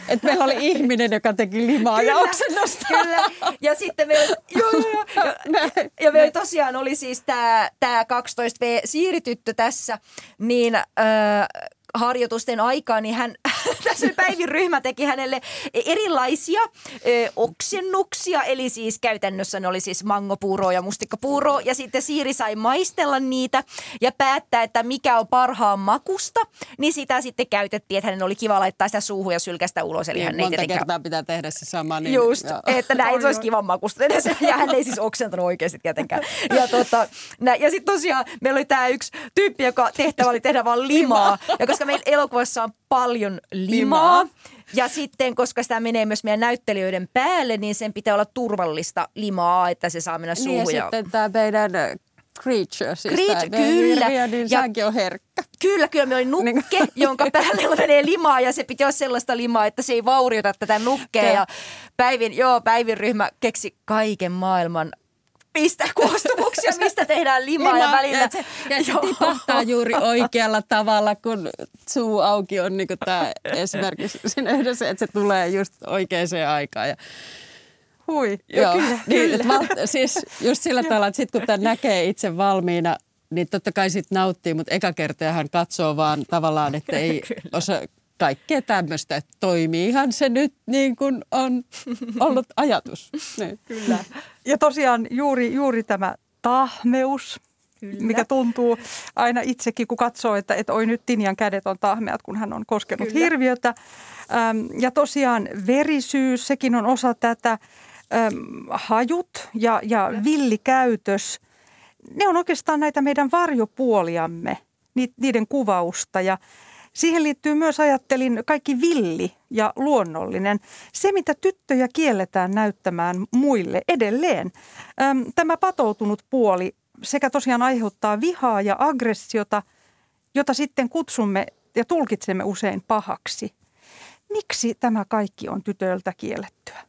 että meillä oli ihminen, joka teki limaa kyllä, ja oksennusta. Kyllä, ja sitten meillä, joo, joo, joo. Ja, ja meillä tosiaan oli siis tämä 12V siirityttö tässä, niin äh, harjoitusten aikaa, niin hän, tässä Päivin ryhmä teki hänelle erilaisia ö, oksennuksia, eli siis käytännössä ne oli siis mangopuuroa ja mustikkapuuroa, ja sitten Siiri sai maistella niitä ja päättää, että mikä on parhaan makusta, niin sitä sitten käytettiin, että hänen oli kiva laittaa sitä suuhun ja sylkästä ulos, eli niin, hän ei tietenkään... kertaa pitää tehdä se sama. Niin, Just, joo. että näin se olisi kivan makusta, ja hän ei siis oksentanut oikeasti tietenkään. Ja, tota, ja sitten tosiaan meillä oli tämä yksi tyyppi, joka tehtävä oli tehdä vaan limaa, ja koska meillä elokuvassa on paljon limaa. limaa. Ja sitten, koska sitä menee myös meidän näyttelijöiden päälle, niin sen pitää olla turvallista limaa, että se saa mennä suuhun. Niin ja sitten tämä meidän äh, creature, siis Creature, kyllä. Hirviö, niin ja, on herkkä. Kyllä, kyllä. Me oli nukke, niin. jonka päälle menee limaa ja se piti olla sellaista limaa, että se ei vauriota tätä nukkea. Ja Päivin, joo, Päivin ryhmä keksi kaiken maailman mistä koostumuksia, mistä tehdään limaa Lima, ja välillä. Ja se, ja se tipahtaa juuri oikealla tavalla, kun suu auki on niin tämä esimerkiksi siinä yhdessä, että se tulee just oikeaan aikaan. Ja, Hui, joo, kyllä, niin, kyllä. Val, siis just sillä tavalla, että sit kun tämä näkee itse valmiina, niin totta kai sitten nauttii, mutta eka kertaa hän katsoo vaan tavallaan, että ei osaa kaikkea tämmöistä, että toimiihan se nyt niin kuin on ollut ajatus. Niin. Kyllä. Ja tosiaan juuri, juuri tämä tahmeus, Kyllä. mikä tuntuu aina itsekin, kun katsoo, että, että oi nyt Tinjan kädet on tahmeat, kun hän on koskenut Kyllä. hirviötä. Ja tosiaan verisyys, sekin on osa tätä. Hajut ja, ja villikäytös, ne on oikeastaan näitä meidän varjopuoliamme, niiden kuvausta. Ja Siihen liittyy myös, ajattelin, kaikki villi ja luonnollinen. Se, mitä tyttöjä kielletään näyttämään muille edelleen. Tämä patoutunut puoli sekä tosiaan aiheuttaa vihaa ja aggressiota, jota sitten kutsumme ja tulkitsemme usein pahaksi. Miksi tämä kaikki on tytöiltä kiellettyä?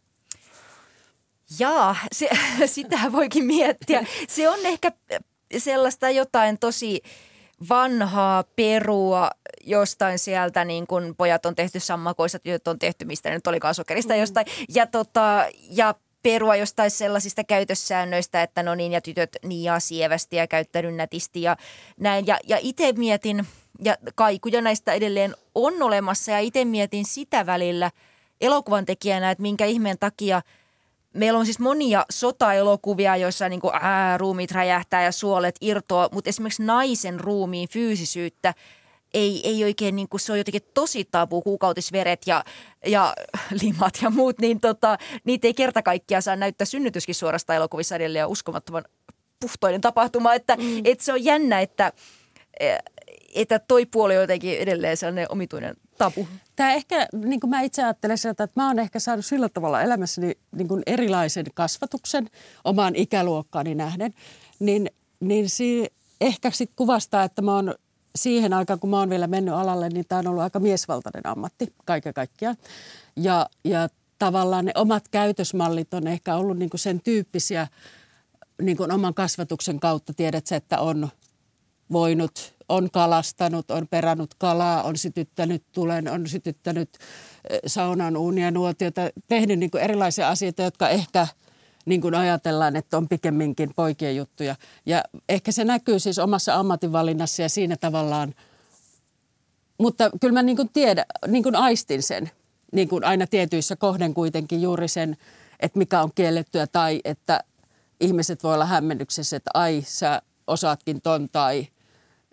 Jaa, se, sitä voikin miettiä. Se on ehkä sellaista jotain tosi vanhaa perua jostain sieltä, niin kuin pojat on tehty sammakoista, tytöt on tehty mistä nyt olikaan sokerista mm. jostain. Ja, tota, ja perua jostain sellaisista käytössäännöistä, että no niin ja tytöt niin ja sievästi ja käyttänyt nätisti ja näin. Ja, ja itse mietin, ja kaikuja näistä edelleen on olemassa ja itse mietin sitä välillä elokuvan tekijänä, että minkä ihmeen takia – Meillä on siis monia sotaelokuvia, joissa niin kuin, ää, ruumiit räjähtää ja suolet irtoaa, mutta esimerkiksi naisen ruumiin fyysisyyttä ei, ei oikein, niin kuin, se on jotenkin tosi tabu, kuukautisveret ja, ja limat ja muut, niin tota, niitä ei kerta kaikkiaan saa näyttää synnytyskin suorasta elokuvissa edelleen ja uskomattoman puhtoinen tapahtuma, että mm. et se on jännä, että, että toi puoli on jotenkin edelleen sellainen omituinen tabu. Tämä ehkä, niin kuin mä itse ajattelen sieltä, että mä oon ehkä saanut sillä tavalla elämässäni niin kuin erilaisen kasvatuksen omaan ikäluokkaani nähden, niin, niin si, ehkä sitten kuvastaa, että mä oon siihen aikaan, kun mä oon vielä mennyt alalle, niin tämä on ollut aika miesvaltainen ammatti kaiken kaikkiaan. Ja, ja tavallaan ne omat käytösmallit on ehkä ollut niin kuin sen tyyppisiä niin kuin oman kasvatuksen kautta. Tiedät että on voinut, on kalastanut, on perannut kalaa, on sytyttänyt tulen, on sytyttänyt saunan uunia, nuotiota, tehnyt niin kuin erilaisia asioita, jotka ehkä niin kuin ajatellaan, että on pikemminkin poikien juttuja. Ja ehkä se näkyy siis omassa ammatinvalinnassa ja siinä tavallaan, mutta kyllä mä niin kuin tiedän, niin kuin aistin sen, niin kuin aina tietyissä kohden kuitenkin juuri sen, että mikä on kiellettyä tai että ihmiset voi olla hämmennyksessä, että ai sä osaatkin ton tai –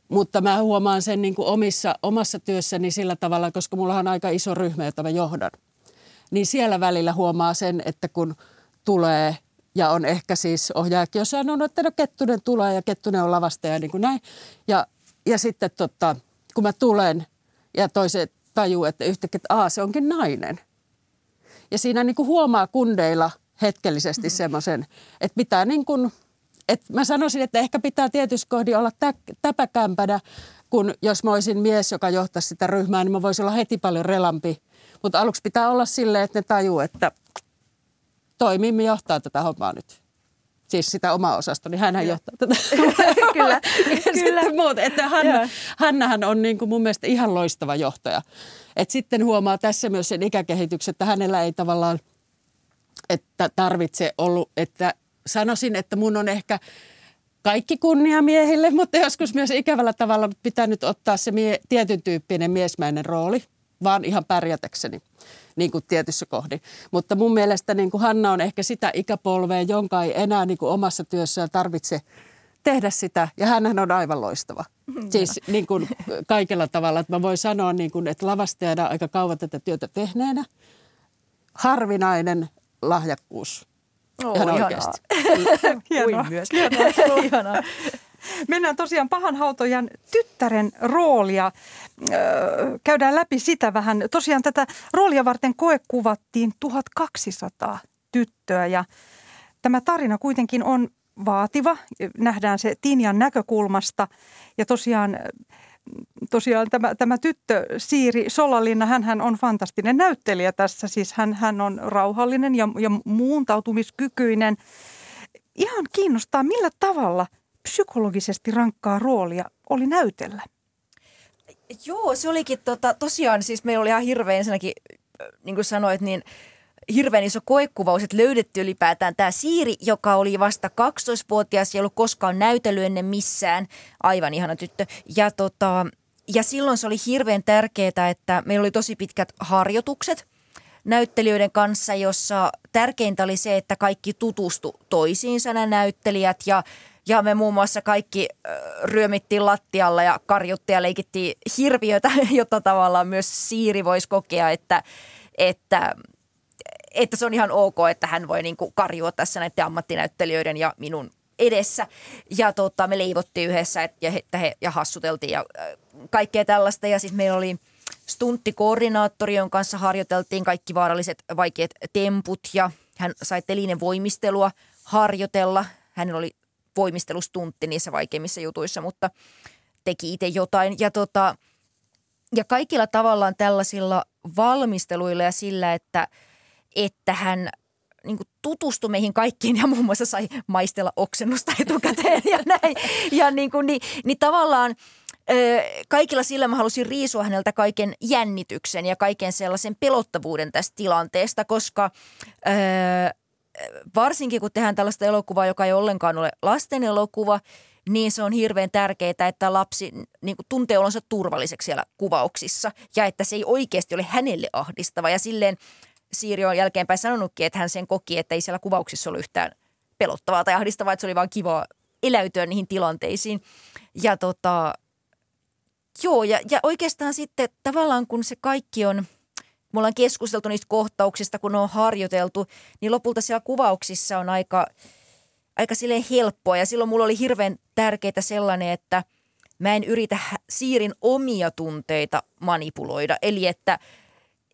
mutta mä huomaan sen niin kuin omissa, omassa työssäni sillä tavalla, koska mulla on aika iso ryhmä, jota mä johdan. Niin siellä välillä huomaa sen, että kun tulee ja on ehkä siis ohjaajakin on sanonut, että no Kettunen tulee ja Kettunen on lavasta ja niin kuin näin. Ja, ja sitten tota, kun mä tulen ja toiset tajuu, että yhtäkkiä, että Aa, se onkin nainen. Ja siinä niin kuin huomaa kundeilla hetkellisesti mm-hmm. semmoisen, että pitää niin kuin – et mä sanoisin, että ehkä pitää tietysti kohdin olla tä, täpäkämpänä, kun jos mä olisin mies, joka johtaisi sitä ryhmää, niin mä voisin olla heti paljon relampi. Mutta aluksi pitää olla silleen, että ne tajuu, että toimimme johtaa tätä hommaa nyt. Siis sitä omaa osasto, niin hänhän johtaa tätä. kyllä, kyllä. Muut, että Hanna, Hannahan on niin kuin mun mielestä ihan loistava johtaja. Et sitten huomaa tässä myös sen ikäkehityksen, että hänellä ei tavallaan että tarvitse ollut, että sanoisin, että mun on ehkä kaikki kunnia miehille, mutta joskus myös ikävällä tavalla pitää nyt ottaa se mie- tietyn tyyppinen miesmäinen rooli, vaan ihan pärjätäkseni niin kuin tietyssä kohdin. Mutta mun mielestä niin kuin Hanna on ehkä sitä ikäpolvea, jonka ei enää niin kuin omassa työssään tarvitse tehdä sitä. Ja hän on aivan loistava. Mm, siis niin kuin kaikella tavalla. Että mä voin sanoa, niin kuin, että lavastajana aika kauan tätä työtä tehneenä. Harvinainen lahjakkuus. Oh, Ihan oikeasti. Hienoa. myös. Hienoa. Mennään tosiaan pahan hautojan tyttären roolia. käydään läpi sitä vähän. Tosiaan tätä roolia varten koekuvattiin 1200 tyttöä ja tämä tarina kuitenkin on vaativa. Nähdään se Tinjan näkökulmasta ja tosiaan tosiaan tämä, tämä tyttö Siiri Solalinna, hän on fantastinen näyttelijä tässä. Siis hän, hän on rauhallinen ja, ja muuntautumiskykyinen. Ihan kiinnostaa, millä tavalla psykologisesti rankkaa roolia oli näytellä? Joo, se olikin tota, tosiaan, siis meillä oli ihan hirveän ensinnäkin, niin kuin sanoit, niin hirveän iso koekuvaus, että löydetty ylipäätään tämä Siiri, joka oli vasta 12-vuotias ja ei ollut koskaan näytellyt ennen missään. Aivan ihana tyttö. Ja, tota, ja silloin se oli hirveän tärkeää, että meillä oli tosi pitkät harjoitukset näyttelijöiden kanssa, jossa tärkeintä oli se, että kaikki tutustu toisiinsa nämä näyttelijät ja ja me muun muassa kaikki ryömittiin lattialla ja karjuttiin ja leikittiin hirviötä, jotta tavallaan myös Siiri voisi kokea, että, että, että se on ihan ok, että hän voi niin karjua tässä näiden ammattinäyttelijöiden ja minun edessä. Ja tota, me leivottiin yhdessä et, ja, he, he, ja hassuteltiin ja kaikkea tällaista. Ja siis meillä oli stunttikoordinaattori, jonka kanssa harjoiteltiin kaikki vaaralliset vaikeat temput ja hän sai telinen voimistelua harjoitella. Hänellä oli voimistelustuntti niissä vaikeimmissa jutuissa, mutta teki itse jotain. Ja, tota, ja kaikilla tavallaan tällaisilla valmisteluilla ja sillä, että, että hän niin kuin tutustui meihin kaikkiin ja muun muassa sai maistella oksennusta etukäteen ja näin. Ja niin, kuin, niin, niin tavallaan kaikilla sillä mä halusin riisua häneltä kaiken jännityksen ja kaiken sellaisen pelottavuuden tästä tilanteesta, koska varsinkin kun tehdään tällaista elokuvaa, joka ei ollenkaan ole lasten elokuva, niin se on hirveän tärkeää, että lapsi niin kuin tuntee olonsa turvalliseksi siellä kuvauksissa ja että se ei oikeasti ole hänelle ahdistava. Ja silleen Siiri on jälkeenpäin sanonutkin, että hän sen koki, että ei siellä kuvauksissa ollut yhtään pelottavaa tai ahdistavaa, että se oli vaan kiva eläytyä niihin tilanteisiin. Ja tota, joo, ja, ja oikeastaan sitten tavallaan kun se kaikki on – me ollaan keskusteltu niistä kohtauksista, kun ne on harjoiteltu, niin lopulta siellä kuvauksissa on aika, aika silleen helppoa. Ja silloin mulla oli hirveän tärkeää sellainen, että mä en yritä Siirin omia tunteita manipuloida. Eli että,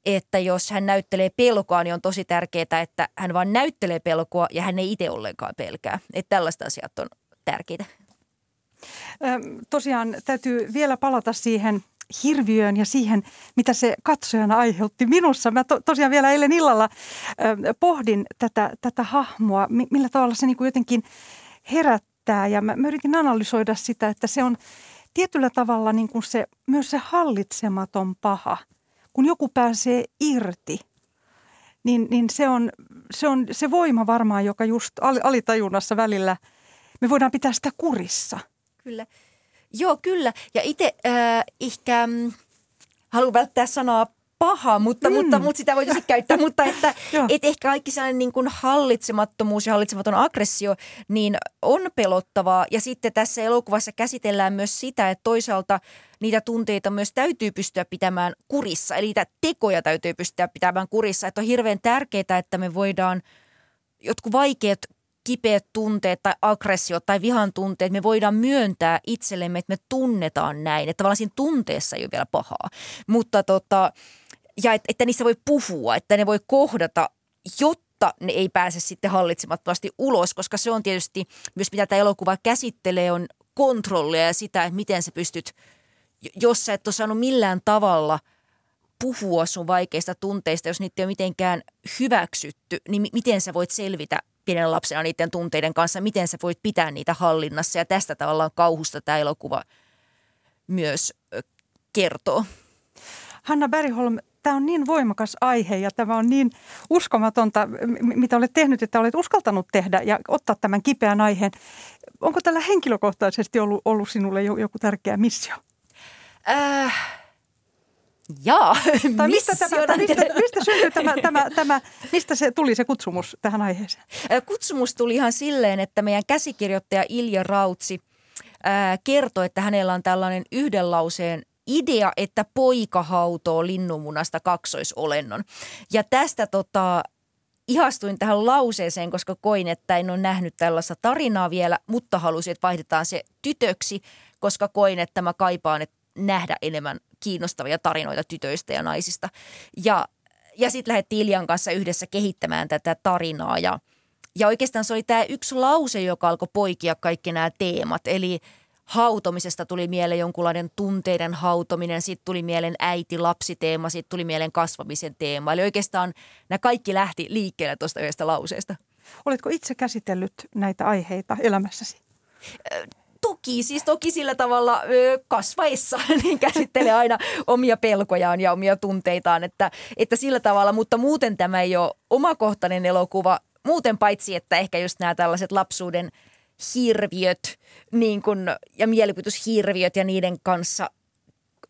että jos hän näyttelee pelkoa, niin on tosi tärkeää, että hän vaan näyttelee pelkoa ja hän ei itse ollenkaan pelkää. Että tällaista asiat on tärkeitä. Tosiaan täytyy vielä palata siihen hirviöön ja siihen, mitä se katsojana aiheutti minussa. Mä to, tosiaan vielä eilen illalla ö, pohdin tätä, tätä hahmoa, millä tavalla se niin kuin jotenkin herättää ja mä, mä yritin analysoida sitä, että se on tietyllä tavalla niin se, myös se hallitsematon paha. Kun joku pääsee irti, niin, niin se, on, se on se voima varmaan, joka just alitajunnassa välillä, me voidaan pitää sitä kurissa. Kyllä. Joo, kyllä. Ja itse äh, ehkä mm, haluan välttää sanaa paha, mutta, mm. mutta, mutta sitä voitaisiin käyttää. mutta että et ehkä kaikki sellainen niin kuin hallitsemattomuus ja hallitsematon aggressio niin on pelottavaa. Ja sitten tässä elokuvassa käsitellään myös sitä, että toisaalta niitä tunteita myös täytyy pystyä pitämään kurissa. Eli niitä tekoja täytyy pystyä pitämään kurissa. Että on hirveän tärkeää, että me voidaan jotkut vaikeat kipeät tunteet tai aggressiot tai vihan tunteet, me voidaan myöntää itsellemme, että me tunnetaan näin. Että tavallaan siinä tunteessa ei ole vielä pahaa. Mutta tota, ja että, että niissä voi puhua, että ne voi kohdata, jotta ne ei pääse sitten hallitsemattomasti ulos, koska se on tietysti myös mitä tämä elokuva käsittelee, on kontrollia ja sitä, että miten sä pystyt jos sä et ole saanut millään tavalla puhua sun vaikeista tunteista, jos niitä ei ole mitenkään hyväksytty, niin miten sä voit selvitä pienen lapsena niiden tunteiden kanssa, miten sä voit pitää niitä hallinnassa ja tästä tavallaan kauhusta tämä elokuva myös kertoo. Hanna Bergholm, tämä on niin voimakas aihe ja tämä on niin uskomatonta, mitä olet tehnyt, että olet uskaltanut tehdä ja ottaa tämän kipeän aiheen. Onko tällä henkilökohtaisesti ollut, ollut sinulle joku tärkeä missio? Äh, Jaa, tai mistä, tämä, tai mistä, mistä syntyi tämä, tämä, tämä, mistä se tuli se kutsumus tähän aiheeseen? Kutsumus tuli ihan silleen, että meidän käsikirjoittaja Ilja Rautsi ää, kertoi, että hänellä on tällainen yhden lauseen idea, että poika hautoo linnunmunasta kaksoisolennon. Ja tästä tota, ihastuin tähän lauseeseen, koska koin, että en ole nähnyt tällaista tarinaa vielä, mutta halusin, että vaihdetaan se tytöksi, koska koin, että mä kaipaan että nähdä enemmän kiinnostavia tarinoita tytöistä ja naisista. Ja, ja sitten lähdettiin Iljan kanssa yhdessä kehittämään tätä tarinaa ja, ja oikeastaan se oli tämä yksi lause, joka alkoi poikia kaikki nämä teemat. Eli hautomisesta tuli mieleen jonkunlainen tunteiden hautominen, sitten tuli mieleen äiti-lapsiteema, sitten tuli mieleen kasvamisen teema. Eli oikeastaan nämä kaikki lähti liikkeelle tuosta yhdestä lauseesta. Oletko itse käsitellyt näitä aiheita elämässäsi? Toki, siis toki sillä tavalla kasvaessa. Niin käsittelee aina omia pelkojaan ja omia tunteitaan, että, että sillä tavalla, mutta muuten tämä ei ole omakohtainen elokuva, muuten paitsi, että ehkä just nämä tällaiset lapsuuden hirviöt niin kun, ja mielikuvitushirviöt ja niiden kanssa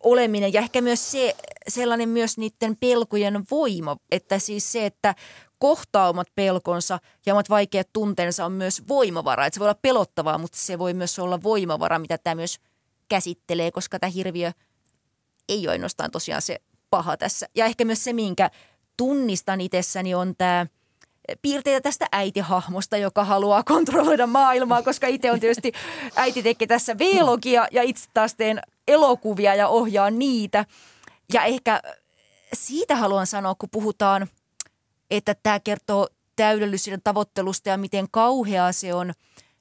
oleminen. Ja ehkä myös se, sellainen myös niiden pelkojen voima, että siis se, että kohtaa omat pelkonsa ja omat vaikeat tunteensa on myös voimavara. Että se voi olla pelottavaa, mutta se voi myös olla voimavara, mitä tämä myös käsittelee, koska tämä hirviö ei ole ainoastaan tosiaan se paha tässä. Ja ehkä myös se, minkä tunnistan itsessäni, on tämä piirteitä tästä äitihahmosta, joka haluaa kontrolloida maailmaa, koska itse on tietysti, äiti tekee tässä vlogia ja itse taas teen elokuvia ja ohjaa niitä. Ja ehkä siitä haluan sanoa, kun puhutaan – että tämä kertoo täydellisyyden tavoittelusta ja miten kauheaa se on,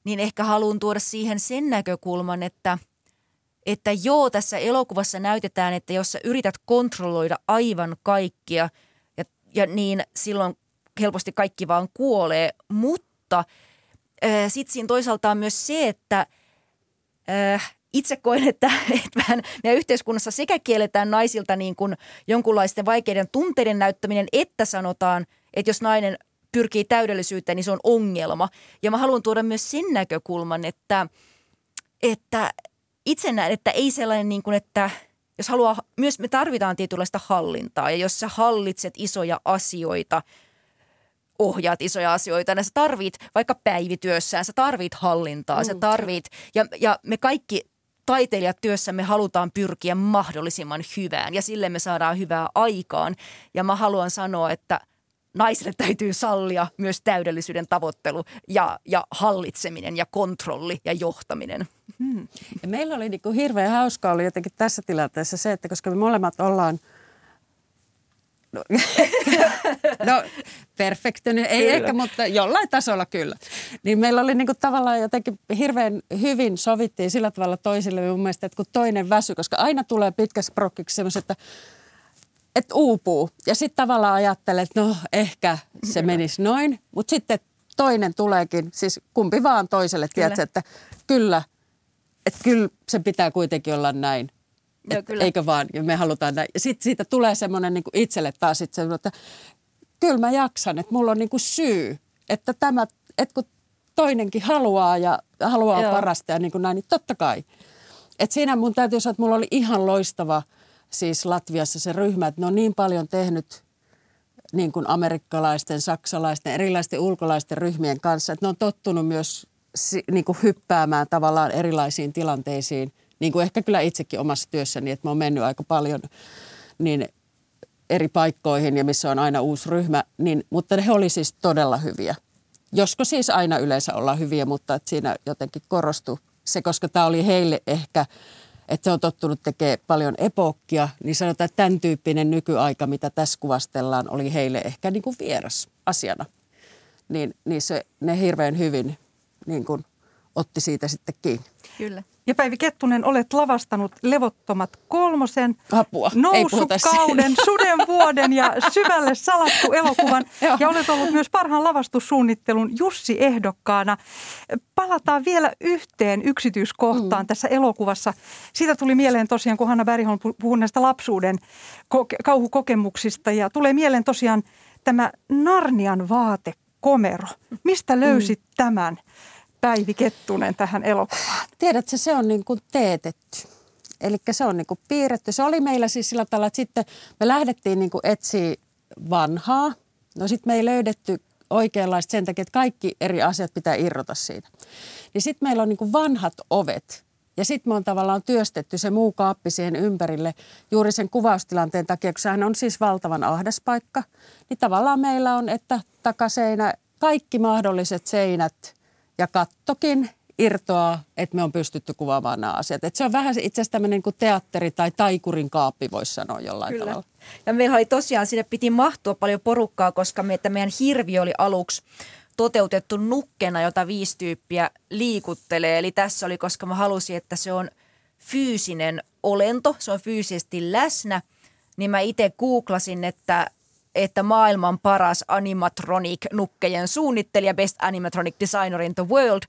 niin ehkä haluan tuoda siihen sen näkökulman, että, että joo, tässä elokuvassa näytetään, että jos sä yrität kontrolloida aivan kaikkia, ja, ja niin silloin helposti kaikki vaan kuolee, mutta äh, sitten siinä toisaalta on myös se, että äh, itse koen, että, että vähän meidän yhteiskunnassa sekä kielletään naisilta niin kuin jonkunlaisten vaikeiden tunteiden näyttäminen, että sanotaan – että jos nainen pyrkii täydellisyyteen, niin se on ongelma. Ja mä haluan tuoda myös sen näkökulman, että, että itse näen, että ei sellainen niin kuin, että jos haluaa, myös me tarvitaan tietynlaista hallintaa ja jos sä hallitset isoja asioita, ohjaat isoja asioita, niin sä tarvit vaikka päivityössään, sä tarvit hallintaa, mm, sä tarvit, ja, ja me kaikki taiteilijat työssämme halutaan pyrkiä mahdollisimman hyvään ja sille me saadaan hyvää aikaan. Ja mä haluan sanoa, että naisille täytyy sallia myös täydellisyyden tavoittelu ja, ja hallitseminen ja kontrolli ja johtaminen. Hmm. Ja meillä oli niin kuin hirveän hauska oli jotenkin tässä tilanteessa se, että koska me molemmat ollaan No, no perfektioni, ei kyllä. ehkä, mutta jollain tasolla kyllä. Niin meillä oli niinku tavallaan jotenkin hirveän hyvin sovittiin sillä tavalla toisille mun mielestä, että kun toinen väsy, koska aina tulee pitkässä prokkiksi semmoiset, että että uupuu. Ja sitten tavallaan ajattelee, että no ehkä se menisi noin, mutta sitten toinen tuleekin, siis kumpi vaan toiselle, kyllä. tiedätkö, että kyllä, että kyllä se pitää kuitenkin olla näin. Joo, et, kyllä. Eikö vaan, ja me halutaan näin. Ja sitten siitä tulee semmoinen niin itselle taas sit se, että kyllä mä jaksan, että mulla on niin kuin syy, että tämä, että kun toinenkin haluaa ja haluaa Joo. parasta ja niin kuin näin, niin totta kai. että siinä mun täytyy sanoa, että mulla oli ihan loistava – siis Latviassa se ryhmä, että ne on niin paljon tehnyt niin kuin amerikkalaisten, saksalaisten, erilaisten ulkolaisten ryhmien kanssa, että ne on tottunut myös niin kuin hyppäämään tavallaan erilaisiin tilanteisiin, niin kuin ehkä kyllä itsekin omassa työssäni, että mä oon mennyt aika paljon niin eri paikkoihin ja missä on aina uusi ryhmä, niin, mutta he oli siis todella hyviä. Josko siis aina yleensä olla hyviä, mutta että siinä jotenkin korostui se, koska tämä oli heille ehkä – että se on tottunut tekemään paljon epokkia, niin sanotaan, että tämän tyyppinen nykyaika, mitä tässä kuvastellaan, oli heille ehkä niin kuin vieras asiana. Niin, niin se, ne hirveän hyvin niin kuin otti siitä sitten kiinni. Kyllä. Ja Päivi Kettunen, olet lavastanut Levottomat kolmosen, Apua, Nousukauden, Suden vuoden ja Syvälle salattu elokuvan. Joo. ja olet ollut myös parhaan lavastussuunnittelun Jussi ehdokkaana. Palataan vielä yhteen yksityiskohtaan mm. tässä elokuvassa. Siitä tuli mieleen tosiaan, kun Hanna Bergholm puhui näistä lapsuuden koke- kauhukokemuksista. Ja tulee mieleen tosiaan tämä Narnian vaatekomero. Mistä löysit mm. tämän? Päivi Kettunen tähän elokuvaan? Tiedätkö, se on niin kuin teetetty. Eli se on niin kuin piirretty. Se oli meillä siis sillä tavalla, että sitten me lähdettiin niin kuin etsiä vanhaa. No sitten me ei löydetty oikeanlaista sen takia, että kaikki eri asiat pitää irrota siitä. Niin sitten meillä on niin kuin vanhat ovet. Ja sitten me on tavallaan työstetty se muu kaappi siihen ympärille juuri sen kuvaustilanteen takia, kun sehän on siis valtavan ahdas paikka. Niin tavallaan meillä on, että takaseinä, kaikki mahdolliset seinät – ja kattokin irtoaa, että me on pystytty kuvaamaan nämä asiat. Että se on vähän itse asiassa tämmöinen kuin teatteri tai taikurin kaappi, voisi sanoa jollain Kyllä. tavalla. Ja meillä oli tosiaan, sinne piti mahtua paljon porukkaa, koska me, että meidän hirvi oli aluksi toteutettu nukkena, jota viisi tyyppiä liikuttelee. Eli tässä oli, koska mä halusin, että se on fyysinen olento, se on fyysisesti läsnä, niin mä itse googlasin, että että maailman paras animatronic-nukkejen suunnittelija, best animatronic designer in the world,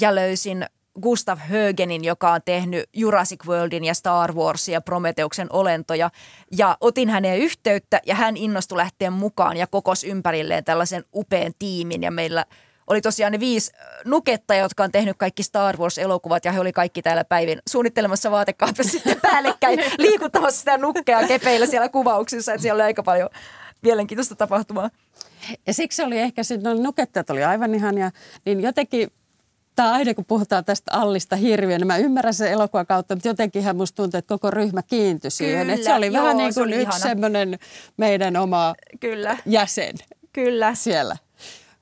ja löysin Gustav Högenin, joka on tehnyt Jurassic Worldin ja Star Warsin ja Prometeuksen olentoja. Ja otin häneen yhteyttä ja hän innostui lähteä mukaan ja kokos ympärilleen tällaisen upean tiimin. Ja meillä oli tosiaan ne viisi nuketta, jotka on tehnyt kaikki Star Wars-elokuvat ja he oli kaikki täällä päivin suunnittelemassa vaatekaapissa sitten päällekkäin liikuttamassa sitä nukkea kepeillä siellä kuvauksissa. Että siellä oli aika paljon mielenkiintoista tapahtumaa. Ja siksi oli ehkä, se, no, nukettajat oli aivan ihania, niin jotenkin tämä aina kun puhutaan tästä Allista hirviön, niin mä ymmärrän sen elokuvan kautta, mutta jotenkin musta tuntuu, että koko ryhmä kiintyi siihen. Kyllä, että se oli joo, vähän niin se kuin oli yksi semmoinen meidän oma Kyllä, jäsen kyllä. siellä.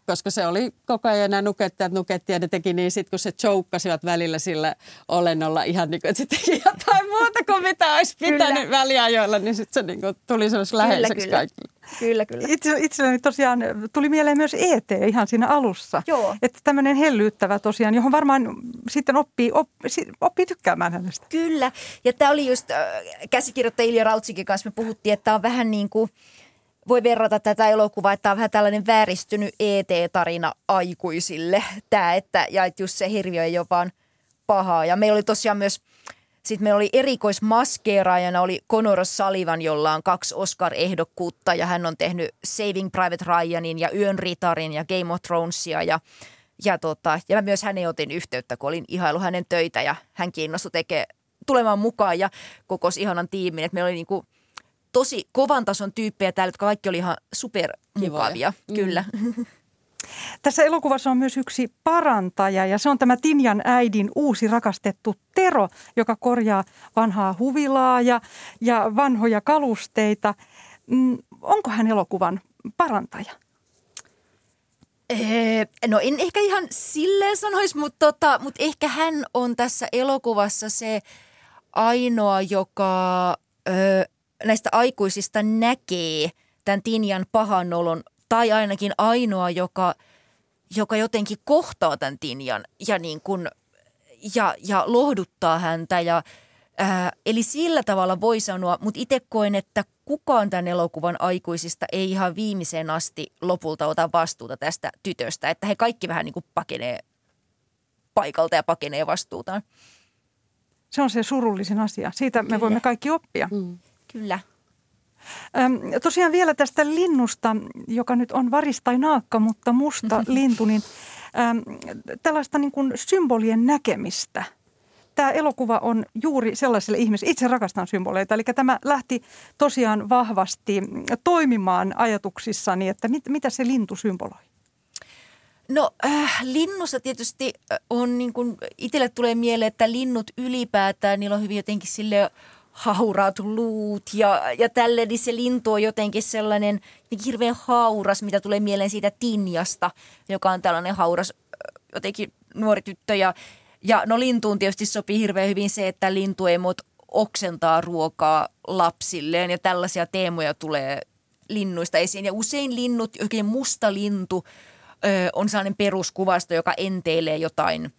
Koska se oli koko ajan nämä nukettajat nuketti ja ne teki niin sit, kun se choukkasivat välillä sillä olennolla ihan niin kuin, että se teki jotain muuta kuin mitä olisi pitänyt Kyllä. väliajoilla, niin sitten se niin kuin tuli semmoisiksi läheiseksi kyllä. kaikille. Kyllä, kyllä. Itse, itselleni tosiaan tuli mieleen myös ET ihan siinä alussa. Joo. Että tämmöinen hellyyttävä tosiaan, johon varmaan sitten oppii, oppii, oppii tykkäämään hänestä. Kyllä. Ja tämä oli just äh, käsikirjoittaja Ilja Rautsikin kanssa, me puhuttiin, että tämä on vähän niin kuin, voi verrata tätä elokuvaa, että tämä on vähän tällainen vääristynyt ET-tarina aikuisille. Tämä, että, ja että just se hirviö ei ole vaan pahaa. Ja meillä oli tosiaan myös, sitten meillä oli erikoismaskeeraajana oli Conor Sullivan, jolla on kaksi Oscar-ehdokkuutta ja hän on tehnyt Saving Private Ryanin ja Yön Ritarin ja Game of Thronesia ja ja, tota, ja mä myös hänen otin yhteyttä, kun olin ihailu hänen töitä ja hän kiinnostui tekemään tulemaan mukaan ja kokos ihanan tiimin. Että meillä oli niinku tosi kovan tason tyyppejä täällä, jotka kaikki oli ihan supermukavia. Mm. Kyllä. Tässä elokuvassa on myös yksi parantaja ja se on tämä Tinjan äidin uusi rakastettu Tero, joka korjaa vanhaa huvilaa ja, ja vanhoja kalusteita. Mm, onko hän elokuvan parantaja? Ee, no en ehkä ihan silleen sanoisi, mutta, tota, mutta ehkä hän on tässä elokuvassa se ainoa, joka ö, näistä aikuisista näkee tämän Tinjan pahanolon, tai ainakin ainoa, joka, joka jotenkin kohtaa tämän Tinjan ja, niin kuin, ja, ja lohduttaa häntä. Ja, ää, eli sillä tavalla voi sanoa, mutta itse koen, että kukaan tämän elokuvan aikuisista ei ihan viimeiseen asti lopulta ota vastuuta tästä tytöstä. Että he kaikki vähän niin kuin pakenee paikalta ja pakenee vastuutaan. Se on se surullisin asia. Siitä me Kyllä. voimme kaikki oppia. Mm. Kyllä. Öm, tosiaan vielä tästä linnusta, joka nyt on varis tai naakka, mutta musta lintu, niin äm, tällaista niin kuin symbolien näkemistä. Tämä elokuva on juuri sellaiselle ihmiselle, itse rakastan symboleita, eli tämä lähti tosiaan vahvasti toimimaan ajatuksissani, että mit, mitä se lintu symboloi. No äh, linnussa tietysti äh, on niin kuin, itselle tulee mieleen, että linnut ylipäätään, niillä on hyvin jotenkin sille hauraat luut ja, ja tälle, niin se lintu on jotenkin sellainen jotenkin hirveän hauras, mitä tulee mieleen siitä Tinjasta, joka on tällainen hauras jotenkin nuori tyttö ja, ja no lintuun tietysti sopii hirveän hyvin se, että lintuemot oksentaa ruokaa lapsilleen ja tällaisia teemoja tulee linnuista esiin. Ja usein linnut, oikein musta lintu, ö, on sellainen peruskuvasto, joka enteilee jotain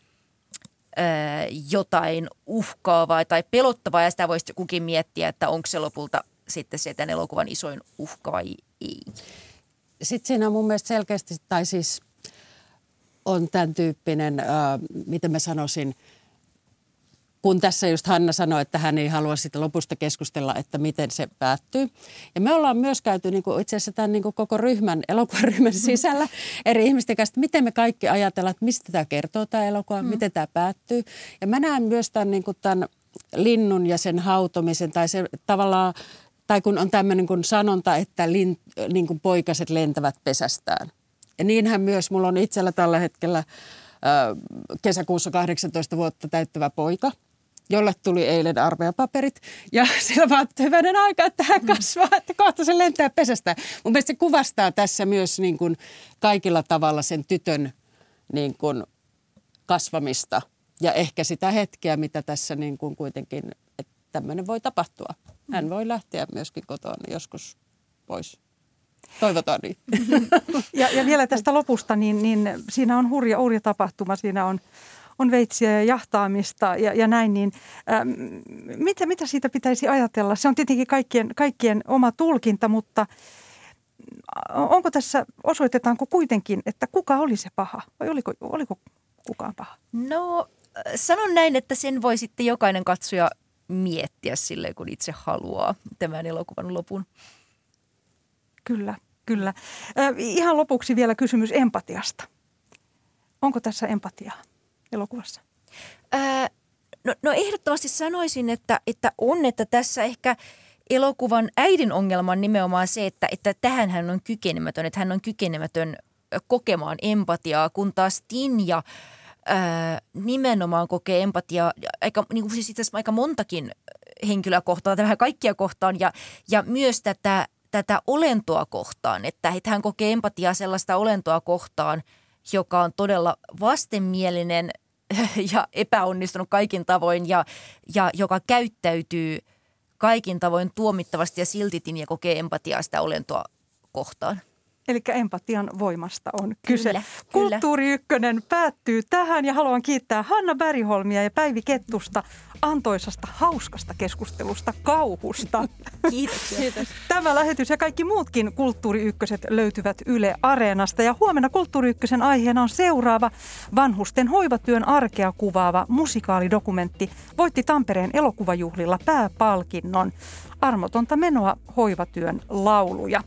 jotain uhkaavaa tai pelottavaa ja sitä voisi kukin miettiä, että onko se lopulta sitten se tämän elokuvan isoin uhka vai ei. Sitten siinä on mun mielestä selkeästi, tai siis on tämän tyyppinen, äh, miten mä sanoisin, kun tässä just Hanna sanoi, että hän ei halua sitä lopusta keskustella, että miten se päättyy. Ja me ollaan myös käyty niin kuin itse asiassa tämän niin kuin koko ryhmän, elokuvaryhmän sisällä eri ihmisten kanssa, että miten me kaikki ajatellaan, että mistä tämä kertoo tämä elokuva, mm. miten tämä päättyy. Ja mä näen myös tämän, niin kuin tämän linnun ja sen hautomisen tai se tavallaan, tai kun on tämmöinen kuin sanonta, että lin, niin kuin poikaset lentävät pesästään. Ja niinhän myös mulla on itsellä tällä hetkellä kesäkuussa 18 vuotta täyttävä poika – jolle tuli eilen armeapaperit. Ja sillä vaan, että hyvänen aika, että hän kasvaa, että kohta se lentää pesästä. Mun mielestä se kuvastaa tässä myös niin kuin kaikilla tavalla sen tytön niin kuin kasvamista. Ja ehkä sitä hetkeä, mitä tässä niin kuin kuitenkin, että tämmöinen voi tapahtua. Hän voi lähteä myöskin kotoa joskus pois. Toivotaan niin. Ja, ja vielä tästä lopusta, niin, niin siinä on hurja, hurja tapahtuma. Siinä on on veitsiä ja jahtaamista ja, ja näin, niin ähm, mitä, mitä siitä pitäisi ajatella? Se on tietenkin kaikkien, kaikkien oma tulkinta, mutta onko tässä, osoitetaanko kuitenkin, että kuka oli se paha vai oliko, oliko kukaan paha? No sanon näin, että sen voi sitten jokainen katsoja miettiä silleen, kun itse haluaa tämän elokuvan lopun. Kyllä, kyllä. Äh, ihan lopuksi vielä kysymys empatiasta. Onko tässä empatiaa? Elokuvassa? Ää, no, no ehdottomasti sanoisin, että, että on, että tässä ehkä elokuvan äidin ongelma on nimenomaan se, että, että tähän hän on kykenemätön, että hän on kykenemätön kokemaan empatiaa, kun taas Tinja ää, nimenomaan kokee empatiaa aika, niin kuin siis itse asiassa aika montakin henkilöä kohtaan, vähän kaikkia kohtaan ja, ja myös tätä, tätä olentoa kohtaan, että, että hän kokee empatiaa sellaista olentoa kohtaan – joka on todella vastenmielinen ja epäonnistunut kaikin tavoin ja, ja joka käyttäytyy kaikin tavoin tuomittavasti ja silti ja kokee empatiaa sitä olentoa kohtaan. Eli empatian voimasta on kyse. Kyllä, Kulttuuri Ykkönen päättyy tähän ja haluan kiittää Hanna Bäriholmia ja Päivi Kettusta antoisasta, hauskasta keskustelusta, kauhusta. Kiitos. Kiitos. Tämä lähetys ja kaikki muutkin Kulttuuri Ykköset löytyvät Yle Areenasta. Ja huomenna Kulttuuri Ykkösen aiheena on seuraava vanhusten hoivatyön arkea kuvaava musikaalidokumentti. Voitti Tampereen elokuvajuhlilla pääpalkinnon armotonta menoa hoivatyön lauluja.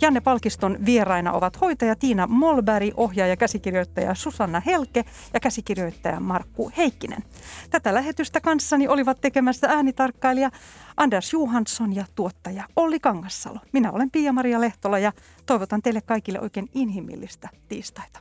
Janne Palkiston vieraina ovat hoitaja Tiina Molberg, ohjaaja käsikirjoittaja Susanna Helke ja käsikirjoittaja Markku Heikkinen. Tätä lähetystä kanssani olivat tekemässä äänitarkkailija Anders Johansson ja tuottaja Olli Kangassalo. Minä olen Pia-Maria Lehtola ja toivotan teille kaikille oikein inhimillistä tiistaita.